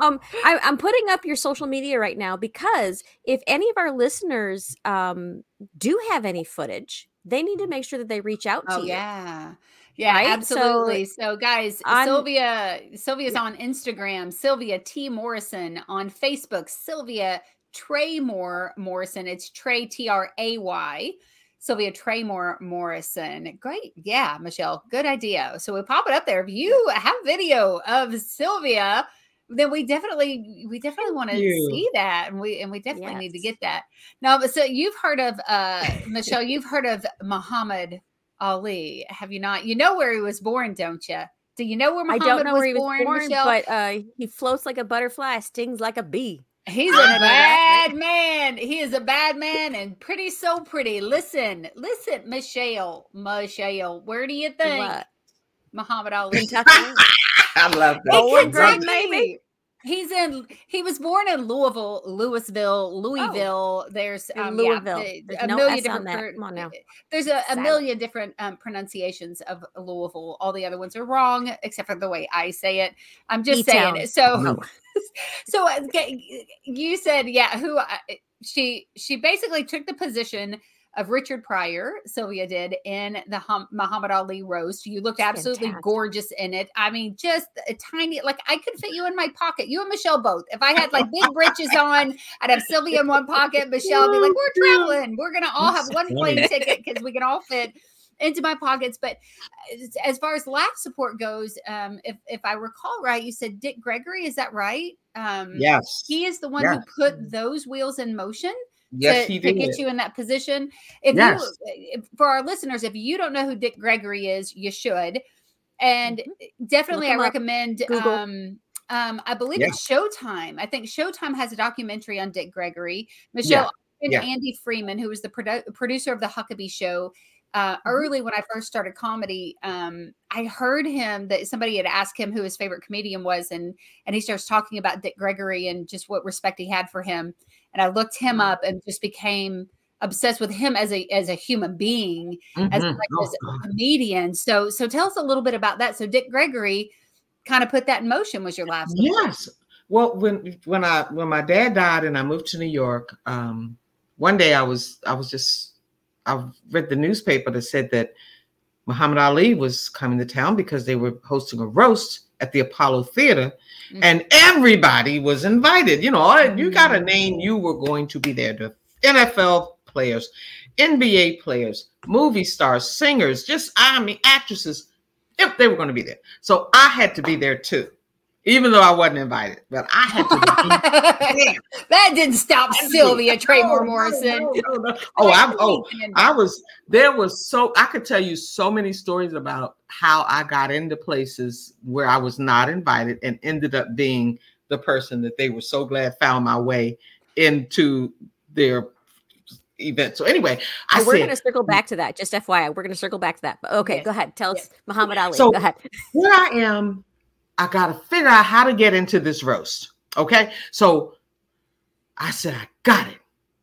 um, I, I'm putting up your social media right now because if any of our listeners um, do have any footage, they need to make sure that they reach out to Oh you. yeah. Yeah, Right? Absolutely. So, guys, on- Sylvia Sylvia's on Instagram, Sylvia T Morrison on Facebook, Sylvia Traymore Morrison. It's Trey T R A Y. Sylvia Traymore Morrison. Great. Yeah, Michelle, good idea. So we pop it up there. If you have video of Sylvia, then we definitely we definitely want to see that and we and we definitely need to get that. Now, so you've heard of uh Michelle, you've heard of Muhammad Ali, have you not? You know where he was born, don't you? Do you know where I Muhammad don't know was, where he was born, born, Michelle? but uh, he floats like a butterfly, stings like a bee. He's I a know that. bad man. He is a bad man and pretty so pretty. Listen, listen, Michelle, Michelle, where do you think What? Muhammad Ali? Kentucky. [LAUGHS] I love that. Oh, I we're great, maybe. He's in. He was born in Louisville, Louisville, Louisville. There's um, Louisville. Yeah, There's a no million S on different. that. per- Come on now. There's a, a million different um, pronunciations of Louisville. All the other ones are wrong, except for the way I say it. I'm just E-town. saying. So, No. [LAUGHS] so uh, okay, you said, yeah. Who I- she she basically took the position of Richard Pryor. Sylvia did in the hum, Muhammad Ali roast. You looked absolutely fantastic. gorgeous in it. I mean, just a tiny, like I could fit you in my pocket. You and Michelle both. If I had like big breeches on, I'd have Sylvia in one pocket. Michelle would be like, "We're [LAUGHS] traveling. We're gonna all have one plane ticket because we can all fit." into my pockets but as- as far as laugh support goes um if if i recall right you said dick gregory is that right um Yes. he is the one Yes. who put those wheels in motion yes, to, he to get you in that position. If Yes. you, for our listeners, if you don't know who Dick Gregory is, you should, and definitely I up. recommend. Google. Um, um, I believe Yeah. it's Showtime. I think Showtime has a documentary on Dick Gregory. Michelle and yeah. Andy Freeman, who was the produ- producer of the Huckabee Show. Uh, Mm-hmm. early when I first started comedy, um, I heard him that somebody had asked him who his favorite comedian was, and and he starts talking about Dick Gregory and just what respect he had for him. And I looked him Mm-hmm. up and just became obsessed with him as a as a human being, as Mhm. like Oh, as a comedian. So so tell us a little bit about that. So Dick Gregory kind of put that in motion. Was your last? Yes. Well, when when I when my dad died and I moved to New York, um, one day I was I was just I read the newspaper that said that Muhammad Ali was coming to town because they were hosting a roast at the Apollo Theater, Mhm. and everybody was invited. You know, you got a Mhm. name, you were going to be there. The NFL players, NBA players, movie stars, singers, just I mean actresses. If they were going to be there, so I had to be there too, even though I wasn't invited. But I had to be [LAUGHS] that didn't stop Sylvia No, Traymore no, Morrison. no, no, no. Oh, I oh I was there was so I could tell you so many stories about how I got into places where I was not invited and ended up being the person that they were so glad found my way into their event. So anyway, I So we're said, going to circle back to that. Just FYI, we're going to circle back to that. But okay, Yes. go ahead. Tell Yes. us, Muhammad Ali. So- go ahead. here I am. I got to figure out how to get into this roast. Okay. So I said, I got it.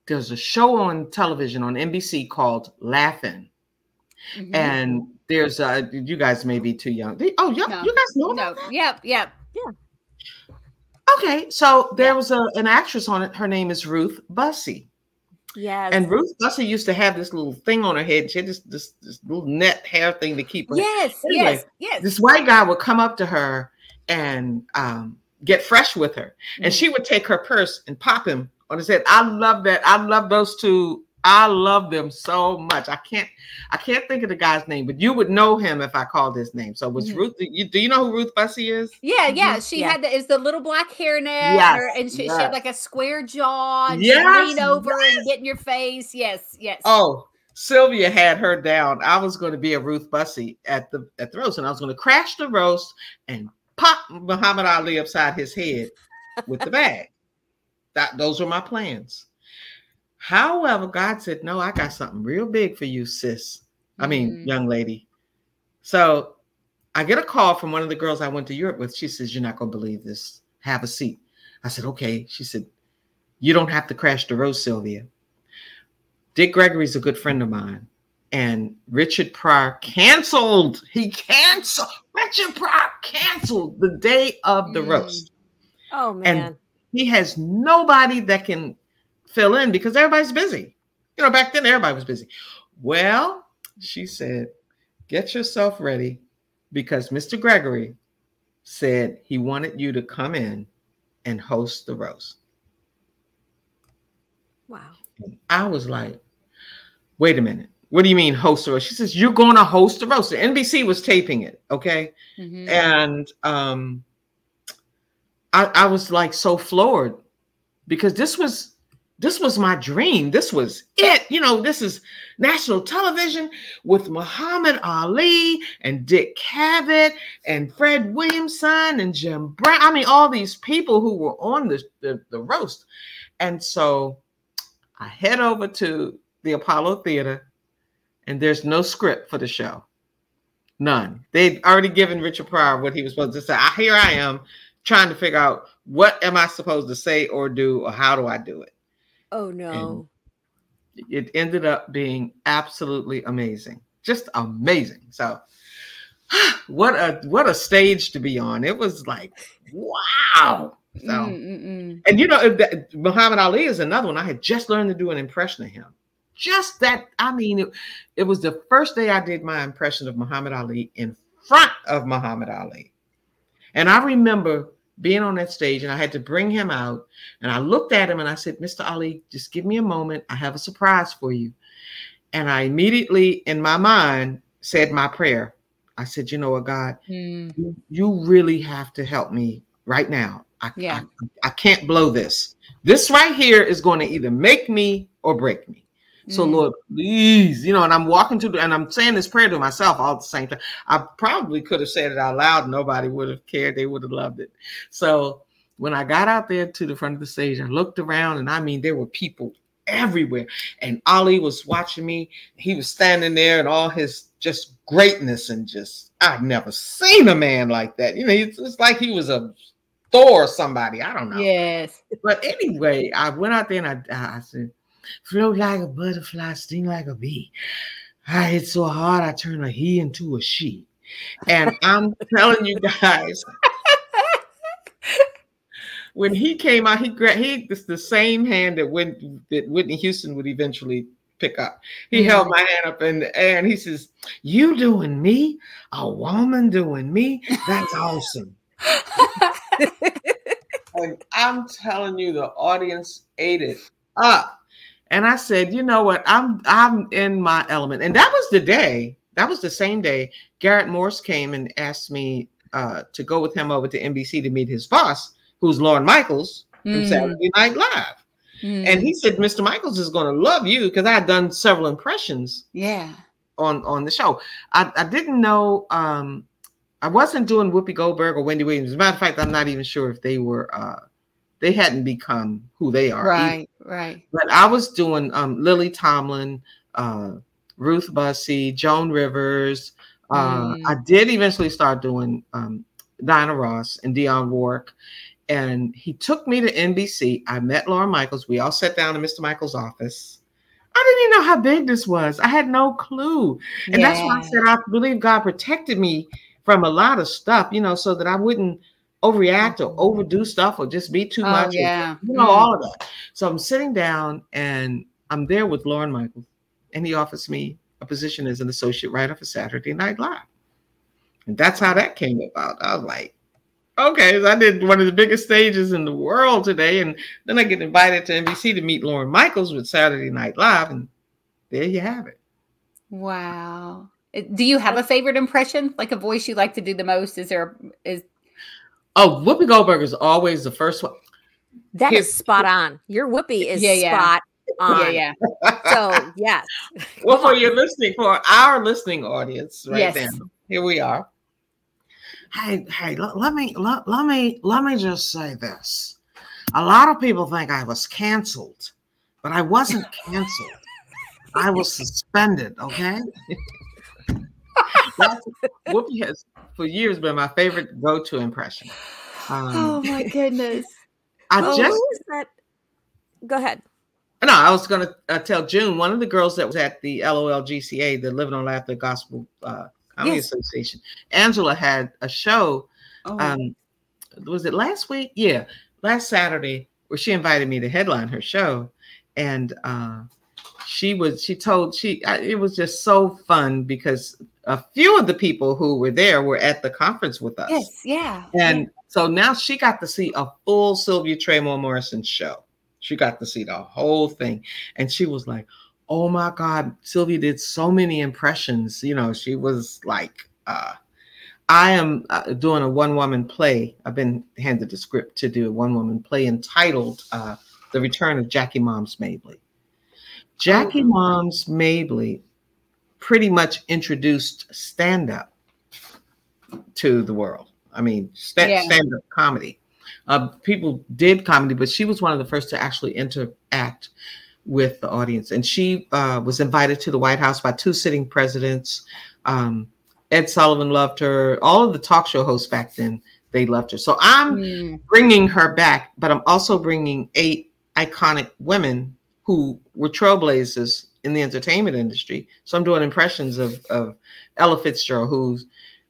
There's a show on television on NBC called Laugh-In. Mhm. And there's uh you guys may be too young. Oh, yeah, No. you guys know no, yep, yep. Okay, so there was a, an actress on it. Her name is Ruth Buzzi. Yes. And Ruth Buzzi used to have this little thing on her head. She had this this, this little net hair thing to keep her. Yes, Anyway, yes, yes. This white guy would come up to her and um, get fresh with her, and she would take her purse and pop him on his head. I love that. I love those two. I love them so much. I can't. I can't think of the guy's name, but you would know him if I called his name. So it was Mhm. Ruth? Do you, do you know who Ruth Buzzi is? Yeah, yeah. Mhm. She Yeah. had the is the little black hairnet, Yes, her- and she, she had like a square jaw. And Yes, lean over and get in your face. Yes, yes. Oh, Sylvia had her down. I was going to be a Ruth Buzzi at the at the roast, and I was going to crash the roast and pop Muhammad Ali upside his head with the bag. That those were my plans. However, God said, "No, I got something real big for you, sis. I mean, Mm. young lady." So I get a call from one of the girls I went to Europe with. She says, "You're not going to believe this. Have a seat." I said, "Okay." She said, "You don't have to crash the road, Sylvia." Dick Gregory's a good friend of mine, and Richard Pryor canceled. He canceled. Richard Pryor canceled the day of the Mm. roast. oh, man. He has nobody that can fill in because everybody's busy. You know, back then everybody was busy. Well, she said, "Get yourself ready," because Mr. Gregory said he wanted you to come in and host the roast. wow. I was like, wait a minute. What do you mean host a roast? She says, You're gonna host a roast. NBC was taping it, okay? Mhm. And um I, I was like so floored because this was this was my dream. This was it. You know, this is national television with Muhammad Ali and Dick Cavett and Fred Williamson and Jim Brown. I mean, all these people who were on the, the, the roast. And so I head over to the Apollo Theater, and there's no script for the show. None. They'd already given Richard Pryor what he was supposed to say. I, here I am trying to figure out what am I supposed to say or do, or how do I do it Oh no. it ended up being absolutely amazing just amazing so [SIGHS] what a what a stage to be on it was like wow so Mm, mm, mm. and you know muhammad ali is another one i had just learned to do an impression of him just that i mean it, it was the first day i did my impression of muhammad ali in front of muhammad ali and i remember being on that stage and i had to bring him out and I looked at him and I said, Mr. Ali, just give me a moment. I have a surprise for you. And I immediately, in my mind, said my prayer. I said, You know what, God, Mm. you, you really have to help me right now. I, Yeah. I, I can't blow this. This right here is going to either make me or break me. So, Mm. Lord, please, you know, and I'm walking to the, and I'm saying this prayer to myself all at the same time. I probably could have said it out loud. Nobody would have cared. They would have loved it. So, when I got out there to the front of the stage, I looked around, and I mean, there were people everywhere. And Ali was watching me. He was standing there and all his just greatness and just, I've never seen a man like that. You know, it's, it's like he was a Thor or somebody. I don't know. Yes. But anyway, I went out there and I, I said, float like a butterfly, sting like a bee. Ah, I hit so hard, I turned a he into a she. And I'm [LAUGHS] telling you guys, when he came out, he grabbed he it's the same hand that when that Whitney Houston would eventually pick up. He mm-hmm. held my hand up in the air and he says, You doing me? A woman doing me? That's [LAUGHS] awesome. [LAUGHS] And I'm telling you, the audience ate it up. And I said, you know what? I'm I'm in my element. And that was the day. That was the same day Garrett Morris came and asked me uh, to go with him over to NBC to meet his boss, who's Lorne Michaels from Mm, Saturday Night Live. mm. And he said, Mr. Michaels is going to love you because I had done several impressions yeah. on on the show. I, I didn't know um I wasn't doing Whoopi Goldberg or Wendy Williams. As a matter of fact, I'm not even sure if they were uh they hadn't become who they are. either. Right. But I was doing um Lily Tomlin, uh Ruth Buzzi, Joan Rivers. Uh Mm. I did eventually start doing um Diana Ross and Dionne Warwick. And he took me to NBC. I met Lorne Michaels. We all sat down in Mr. Michaels' office. I didn't even know how big this was. I had no clue. And that's why I said I believe God protected me from a lot of stuff, you know, so that I wouldn't overreact or overdo stuff or just be too Oh, much. yeah. you know, Mm. all of that. So I'm sitting down and I'm there with Lorne Michaels, and he offers me a position as an associate writer for Saturday Night Live. And that's how that came about. I was like, okay, I did one of the biggest stages in the world today. And then I get invited to NBC to meet Lorne Michaels with Saturday Night Live. And there you have it. Wow. Do you have a favorite impression? Like a voice you like to do the most? Is there is Oh, Whoopi Goldberg is always the first one. That Here- is spot on. Your Whoopi is Yeah, yeah. spot on. yeah, yeah. So yes. [LAUGHS] well, for your listening, for our listening audience, right Yes. now, here we are. Hey, hey, let, let me let, let me let me just say this. A lot of people think I was canceled, but I wasn't canceled. I was [LAUGHS] suspended. Okay. [LAUGHS] That's, Whoopi has for years been my favorite go-to impression. Um, my goodness. I Oh, just that? Go ahead. No, I was going to uh, tell June, one of the girls that was at the LOLGCA, the Living on Laughter Gospel uh, Comedy Yes. Association, Angela had a show. Oh, Um, was it last week? Yeah, last Saturday, where she invited me to headline her show, and uh, she was she told she it was just so fun because a few of the people who were there were at the conference with us. yes, yeah. And so now she got to see a full Sylvia Traymore Morrison show. She got to see the whole thing. And she was like, oh my God, Sylvia did so many impressions. You know, she was like, uh, I am uh, doing a one woman play. I've been handed the script to do a one woman play entitled uh, The Return of Jackie Moms Mabley. Jackie Oh. Moms Mabley pretty much introduced stand up to the world. I mean, sta- Yeah. stand up comedy. Uh, people did comedy, but she was one of the first to actually interact with the audience. And she uh, was invited to the White House by two sitting presidents. Um, Ed Sullivan loved her. All of the talk show hosts back then, they loved her. So I'm Mm. bringing her back, but I'm also bringing eight iconic women who were trailblazers in the entertainment industry. So I'm doing impressions of, of Ella Fitzgerald, who's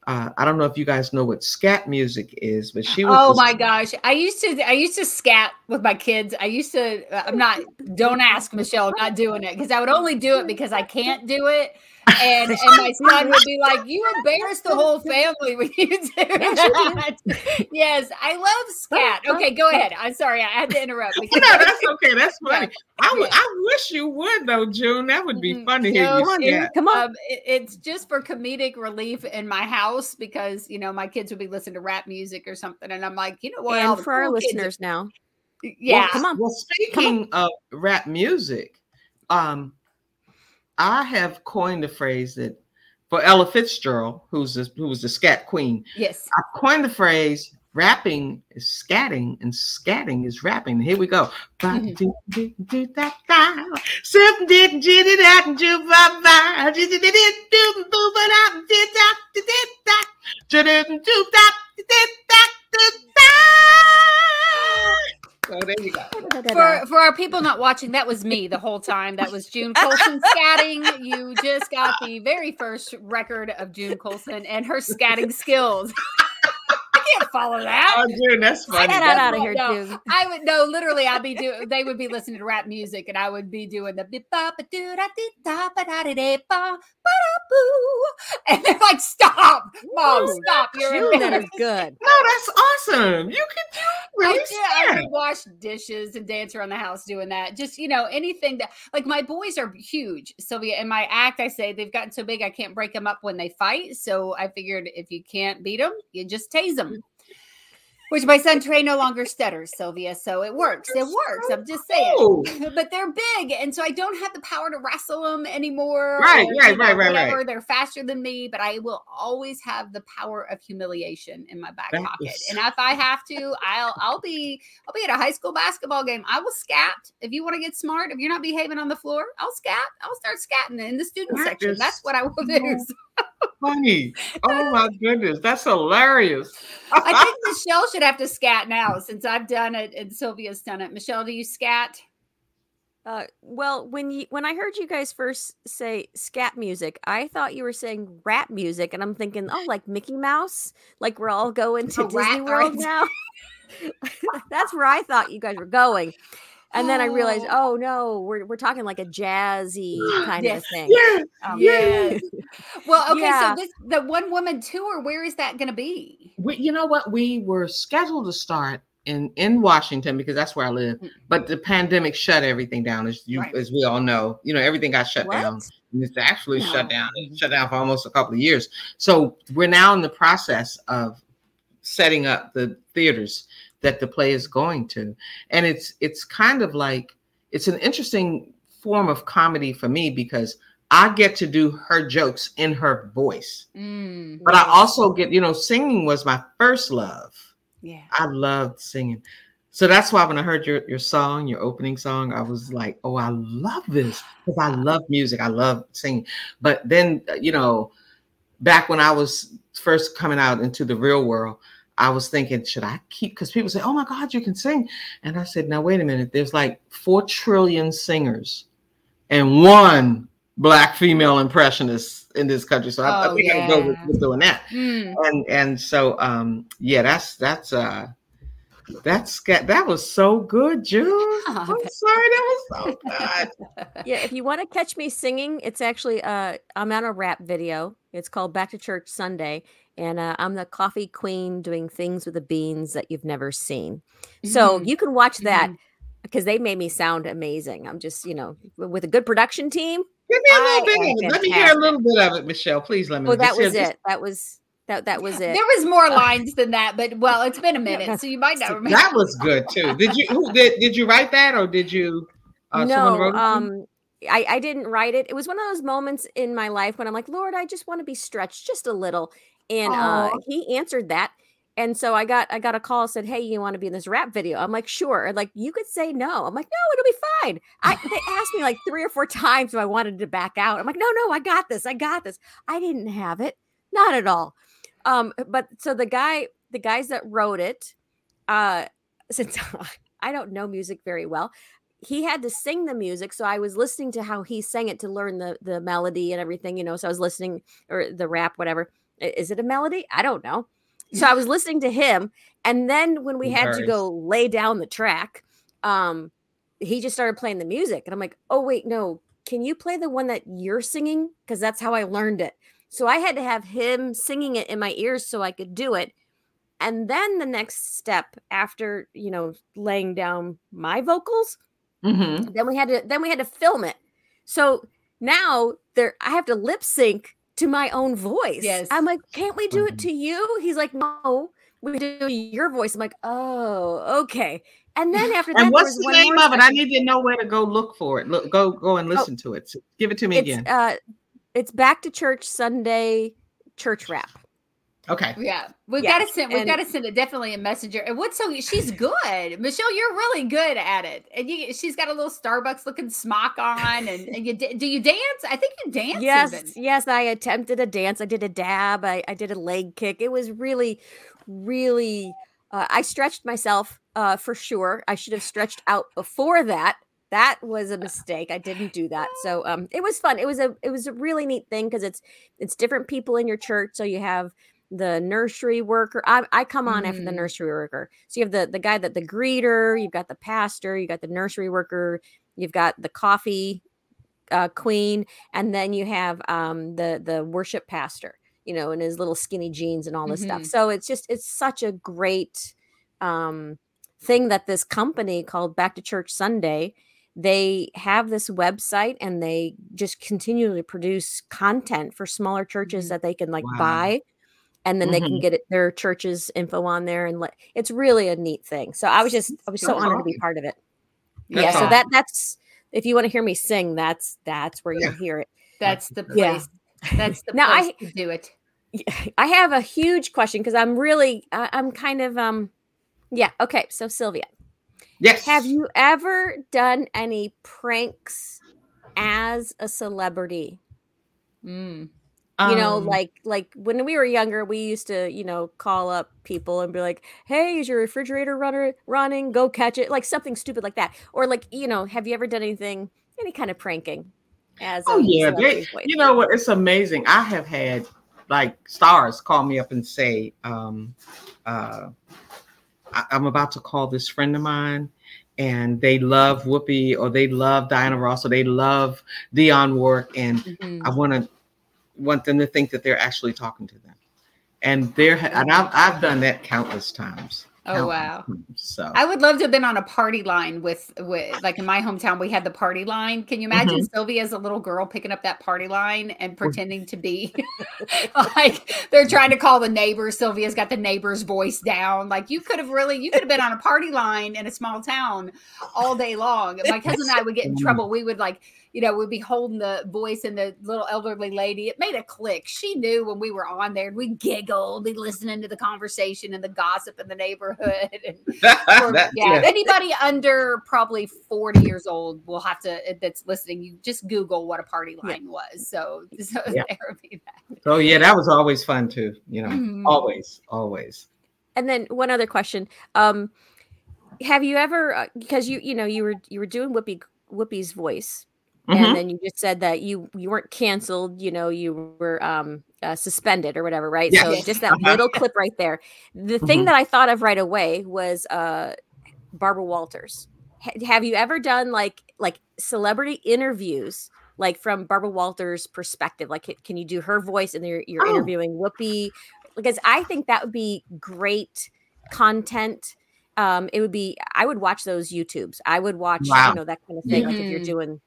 uh, I don't know if you guys know what scat music is, but she was. Oh my gosh. I used to I used to scat with my kids. I used to I'm not don't ask Michelle, I'm not doing it because I would only do it because I can't do it. And and my son would be like, You embarrass the whole family when you do [LAUGHS] that. yes, I love scat. Okay, go ahead. I'm sorry, I had to interrupt. No, that's okay. That's funny. I, w- Yeah. I wish you would though, June. That would be Mhm. fun to hear No, you it- scat. Come on. Um, it- it's just for comedic relief in my house because you know my kids would be listening to rap music or something, and I'm like, you know what? and for our cool kids- listeners now, yeah, Well, come on. Well, speaking of rap music, um, I have coined the phrase that for Ella Fitzgerald, who's the, who was the scat queen. yes. I coined the phrase rapping is scatting and scatting is rapping. Here we go. So there you go. For for our people not watching, that was me the whole time. That was June Colson [LAUGHS] scatting. You just got the very first record of June Colson and her scatting skills. [LAUGHS] I can't follow that. Oh, June, that's funny. Get That's- out of here, no, June. I would no, literally, I'd be doing. They would be listening to rap music, and I would be doing the bip ba ba doo da dee da ba da dee da ba ba da boo, and they're like, "Stop, mom, Woo. stop! You're June, that is embarrassing." good. No, that's awesome. You can do really I did. I scat. would wash dishes and dance around the house doing that. Just you know, anything that like my boys are huge, Sylvia. In my act, I say they've gotten so big I can't break them up when they fight. So I figured if you can't beat them, you just tase them. Which my son Trey no longer stutters, Sylvia. So it works. It works. I'm just saying. [LAUGHS] But they're big, and so I don't have the power to wrestle them anymore. Right, or, right, you know, right, right, right. They're faster than me, but I will always have the power of humiliation in my back That pocket. is- And if I have to, I'll I'll be I'll be at a high school basketball game. I will scat. If you want to get smart, if you're not behaving on the floor, I'll scat. I'll start scatting in the student That section. is That's what I will [LAUGHS] do. Funny. Oh my goodness, that's hilarious. I think [LAUGHS] Michelle should have to scat now since I've done it and Sylvia's done it. Michelle, do you scat? Uh, well, when you when I heard you guys first say scat music, I thought you were saying rap music, and I'm thinking, oh, like Mickey Mouse, like we're all going to Disney World right. now. [LAUGHS] That's where I thought you guys were going, and then I realized, Oh. oh no, we're we're talking like a jazzy [GASPS] kind of Yes. a thing. Yeah, Um, yeah. Well, okay, Yeah. so this the one woman tour, where is that going to be? We, you know what? We were scheduled to start in in Washington because that's where I live, Mm. but the pandemic shut everything down, as you Right. as we all know. You know, everything got shut down. What? And It's actually No. shut down. It shut down for almost a couple of years. So we're now in the process of setting up the theaters that the play is going to, and it's it's kind of like it's an interesting form of comedy for me because I get to do her jokes in her voice, Mm, but I also get you know singing was my first love. yeah. I loved singing. So that's why when I heard your, your song, your opening song, I was like, oh, I love this because I love music. I love singing. But then, uh, you know, back when I was first coming out into the real world, I was thinking, should I keep? Because people say, oh my God, you can sing. And I said, now, wait a minute. There's like 4 trillion singers and one black female impressionist in this country. So I, I Oh, think I'll go with, yeah. with doing that Mm. and and so um yeah that's that's uh that's that was so good June Oh, [LAUGHS] i'm sorry that was so good [LAUGHS] yeah, if you want to catch me singing, it's actually uh I'm on a rap video. It's called Back to Church Sunday, and uh, I'm the coffee queen doing things with the beans that you've never seen. So Mhm. you can watch that. Because they made me sound amazing. I'm just, you know, with a good production team. Give me a little I bit of it. Let me hear a little bit of it, Michelle. Please let me. Oh, that Just- was just- it. That was that that was it. There was more lines than that, but well, it's been a [LAUGHS] minute, so you might not remember. That was good too. Did you who did did you write that or did you uh, no, wrote it? for you? um, I, I didn't write it. It was one of those moments in my life when I'm like, Lord, I just want to be stretched just a little. And uh, he answered that. And so I got I got a call said, Hey, you want to be in this rap video? I'm like, sure. And like, you could say no. I'm like, no, it'll be fine. I they asked me like three or four [LAUGHS] times if I wanted to back out. I'm like, no, no, I got this. I got this. I didn't have it. Not at all. Um, but so the guy, the guys that wrote it, uh, [LAUGHS] since I don't know music very well, he had to sing the music. So i was listening to how he sang it to learn the the melody and everything you know so i was listening or the rap whatever. Is it a melody? I don't know. So i was [LAUGHS] listening to him. And then when we had to go lay down the track um he just started playing the music. And i'm like oh wait no. Can you play the one that you're singing? Because that's how i learned it so i had to have him singing it in my ears so i could do it and then the next step after you know laying down my vocals Mhm. then we had to then we had to film it so now there i have to lip sync to my own voice Yes. i'm like can't we do Mm-hmm. it to you he's like no we do your voice i'm like oh okay and then after that And what's the name of it? I need to know where to go look for it. Look, go go and listen to it. So give it to me it's again. uh it's back to church sunday church rap Okay. Yeah, we've Yeah, got to send. We've and- got to send it definitely a messenger. And what's so? She's good, Michelle. You're really good at it. And you, she's got a little Starbucks looking smock on. And, and you do you dance? I think you dance. yes even. yes i attempted a dance i did a dab i, I did a leg kick it was really really uh, i stretched myself uh, for sure i should have stretched out before that that was a mistake i didn't do that so um it was fun it was a it was a really neat thing because it's it's different people in your church so you have the nursery worker I, I come on after the Mm. nursery worker so you have the the guy that the greeter you've got the pastor you got the nursery worker you've got the coffee uh, queen and then you have um the the worship pastor you know in his little skinny jeans and all this stuff Mhm. so it's just it's such a great um thing that this company called back to church sunday they have this website and they just continually produce content for smaller churches Mhm. that they can like Wow. buy and then they can Mhm. get it, their church's info on there and let it's really a neat thing so i was just i was so That's honored to be part of it That's yeah so that that's if you want to hear me sing that's that's where you'll hear it That's the Yeah. place. That's the Now, place I- to do it. [LAUGHS] i have a huge question because i'm really I, i'm kind of um yeah okay so sylvia Yes. have you ever done any pranks as a celebrity Mm. you know Um, like like when we were younger we used to you know call up people and be like hey is your refrigerator runner running go catch it like something stupid like that or like you know have you ever done anything any kind of pranking as a Oh yeah, they, you know what? It's amazing. I have had like stars call me up and say, um, uh, I, "I'm about to call this friend of mine, and they love Whoopi, or they love Diana Ross, or they love Dionne Warwick, and Mhm. I want to want them to think that they're actually talking to them." And there, and I've I've done that countless times. Oh, wow. So I would love to have been on a party line with, with like in my hometown, we had the party line. Can you imagine Mm-hmm. Sylvia as a little girl picking up that party line and pretending to be [LAUGHS] like they're trying to call the neighbors? Sylvia's got the neighbor's voice down. Like you could have really, you could have been on a party line in a small town all day long. My cousin and I would get in trouble. We would like, you know, we'd be holding the voice and the little elderly lady. It made a click. She knew when we were on there and we giggled, we listening to the conversation and the gossip in the neighborhood. [LAUGHS] And or- [LAUGHS] That- yeah, anybody under probably 40 years old will have to that's listening. You just Google what a party line was. So, [LAUGHS] so Yeah. there would be that. Oh yeah, that was always fun too. You know, Mhm. always, always. and then one other question um have you ever uh, because you you know you were you were doing whoopi whoopi's voice Mhm. and then you just said that you you weren't canceled you know you were um uh, suspended or whatever right so just that Uh-huh. little clip right there the thing Mhm. that i thought of right away was uh barbara walters Ha- have you ever done like like celebrity interviews like from barbara walters perspective like can you do her voice and you're, you're Oh. interviewing whoopi because i think that would be great content um, it would be I would watch those YouTubes. I would watch, Wow. you know, that kind of thing. Like if you're Mhm. doing,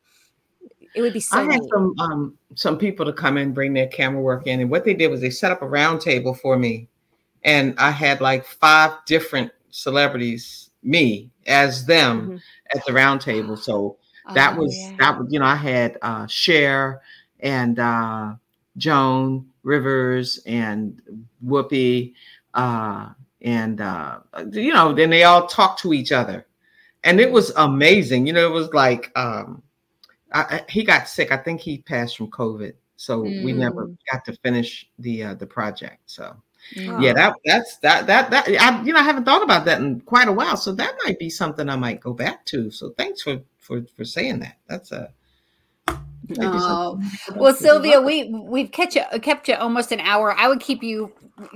it would be so. I had neat. some um some people to come and bring their camera work in, and what they did was they set up a round table for me, and I had like five different celebrities, me as them Mhm. at the round table. So that Oh, was yeah. that was you know I had uh Cher and uh Joan Rivers and Whoopi uh and uh you know then they all talked to each other and it was amazing you know it was like um I, he got sick I think he passed from COVID so we never Mm. got to finish the uh the project so Mm. yeah Oh. that that's that that that I you know I haven't thought about that in quite a while so that might be something I might go back to so thanks for for for saying that that's a Oh, Well. Sylvia, we we've kept you kept you almost an hour. I would keep you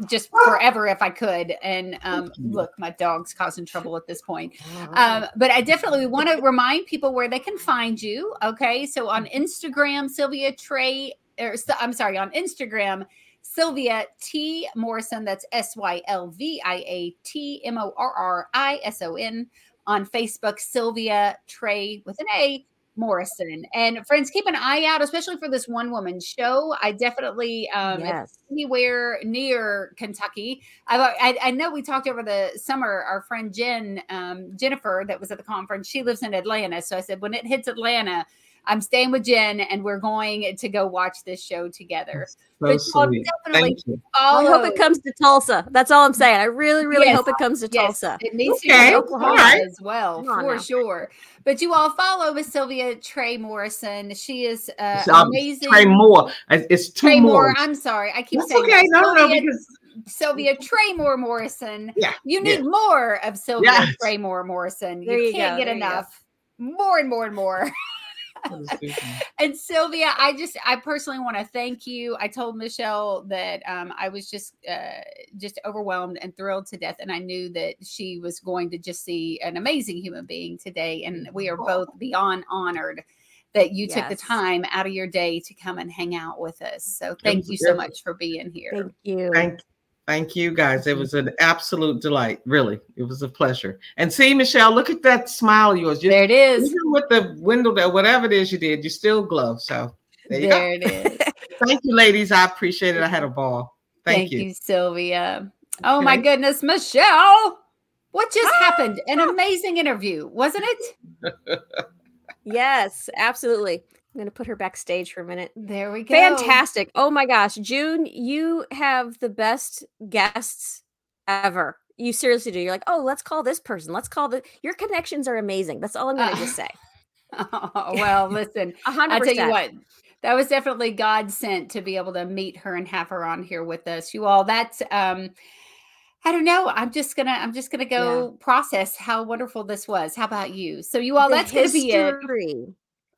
just forever if I could. And um, look, my dog's causing trouble at this point. [LAUGHS] Um, but I definitely want to remind people where they can find you. Okay, so on Instagram, Sylvia Trey, or S- I'm sorry, on Instagram, Sylvia T Morrison. That's S Y L V I A T M O R R I S O N. On Facebook, Sylvia Trey with an A. Morrison and friends, keep an eye out, especially for this one woman show. I definitely, um, yes. anywhere near Kentucky. I, I I know we talked over the summer. Our friend Jen, um, Jennifer, that was at the conference, she lives in Atlanta. So I said, when it hits Atlanta, I'm staying with Jen, and we're going to go watch this show together. so But sweet definitely thank you I hope it comes to Tulsa. That's all I'm saying. I really, really Yes, hope it comes to Yes, Tulsa. it needs to Okay, be all Oklahoma right. as well, Come on for now. sure. But you all follow Miss Sylvia Trey Morrison. She is uh, um, amazing. Trey Moore It's- it's two Trey more Moore. I'm sorry. I keep that's saying okay no no Sylvia, because Sylvia Traymore Morrison. Yeah, You need more of Sylvia Yes. Traymore Morrison. There you you can't go, get there enough. More and more and more. [LAUGHS] and Sylvia, I just I personally want to thank you. I told Michelle that um, I was just uh, just overwhelmed and thrilled to death, and I knew that she was going to just see an amazing human being today, and we are both beyond honored that you took the time out of your day to come and hang out with us. So thank was you so much for being here. Thank you. Thank, thank you guys. It was an absolute delight. Really, it was a pleasure. And see, Michelle, look at that smile of yours. You, There it is. even with the window there, whatever it is you did, you still glow. So there you There it is. [LAUGHS] Thank you, ladies. I appreciate it. I had a ball. Thank, you. Sylvia. Oh my goodness, Michelle. What just ah, happened? An ah. amazing interview, wasn't it? [LAUGHS] Yes, absolutely. I'm going to put her backstage for a minute. There we go. Fantastic. Oh my gosh. June, you have the best guests ever. You seriously do. You're like, oh, let's call this person. Let's call the. Your connections are amazing. That's all I'm going to Uh, just say. Oh, [LAUGHS] well, listen, [LAUGHS] I tell you what, that was definitely God sent to be able to meet her and have her on here with us. You all, that's um I don't know. I'm just gonna I'm just gonna go process how wonderful this was. How about you? So you all, The that's gonna be it.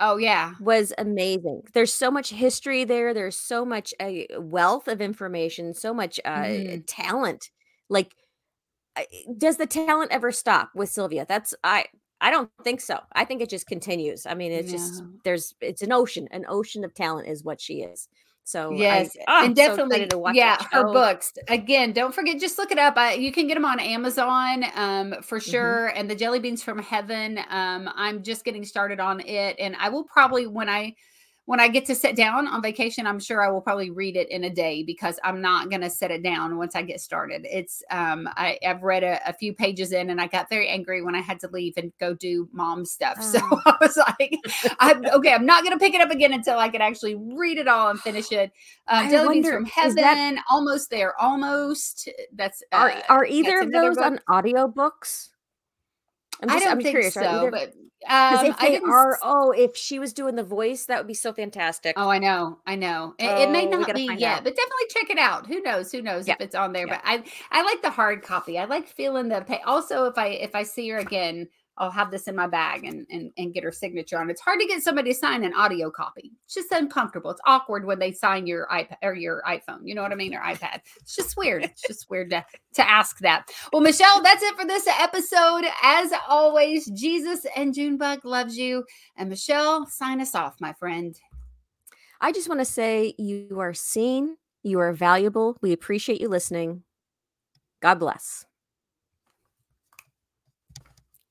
Oh yeah. was amazing. There's so much history there. There's so much a wealth of information, so much uh, Mhm. talent. Like, does the talent ever stop with Sylvia? That's I. I don't think so. I think it just continues. I mean, it's just there's it's an ocean, an ocean of talent is what she is. So Yes, ah, I'm and so definitely, watch yeah, her books. Again, don't forget, just look it up. I, you can get them on Amazon um, for Mm-hmm. sure. And the Jelly Beans from Heaven. Um, I'm just getting started on it, and I will probably when I when I get to sit down on vacation, I'm sure I will probably read it in a day because I'm not going to set it down once I get started. It's um, I, I've read a, a few pages in, and I got very angry when I had to leave and go do mom stuff. [LAUGHS] So Oh. I was like, I'm okay. I'm not going to pick it up again until I can actually read it all and finish it. Um, I wonder, from is that- Heaven, almost there, almost. That's Are uh, are either of those book. on audiobooks? I'm I don't I'm think curious. so, either- but um, if I they are, oh, if she was doing the voice, that would be so fantastic. Oh, I know, I know. It, it may Oh, not be yet, out. but definitely check it out. Who knows? Who knows Yeah. if it's on there? Yeah. But I, I like the hard copy. I like feeling the. Pa- also, if I if I see her again, I'll have this in my bag and and and get her signature on. It's hard to get somebody to sign an audio copy. It's just uncomfortable. It's awkward when they sign your iPad or your iPhone. You know what I mean? Or iPad. It's just weird. It's just weird to to ask that. Well, Michelle, that's it for this episode. As always, Jesus and Junebug loves you. And Michelle, sign us off, my friend. I just want to say you are seen, you are valuable. We appreciate you listening. God bless.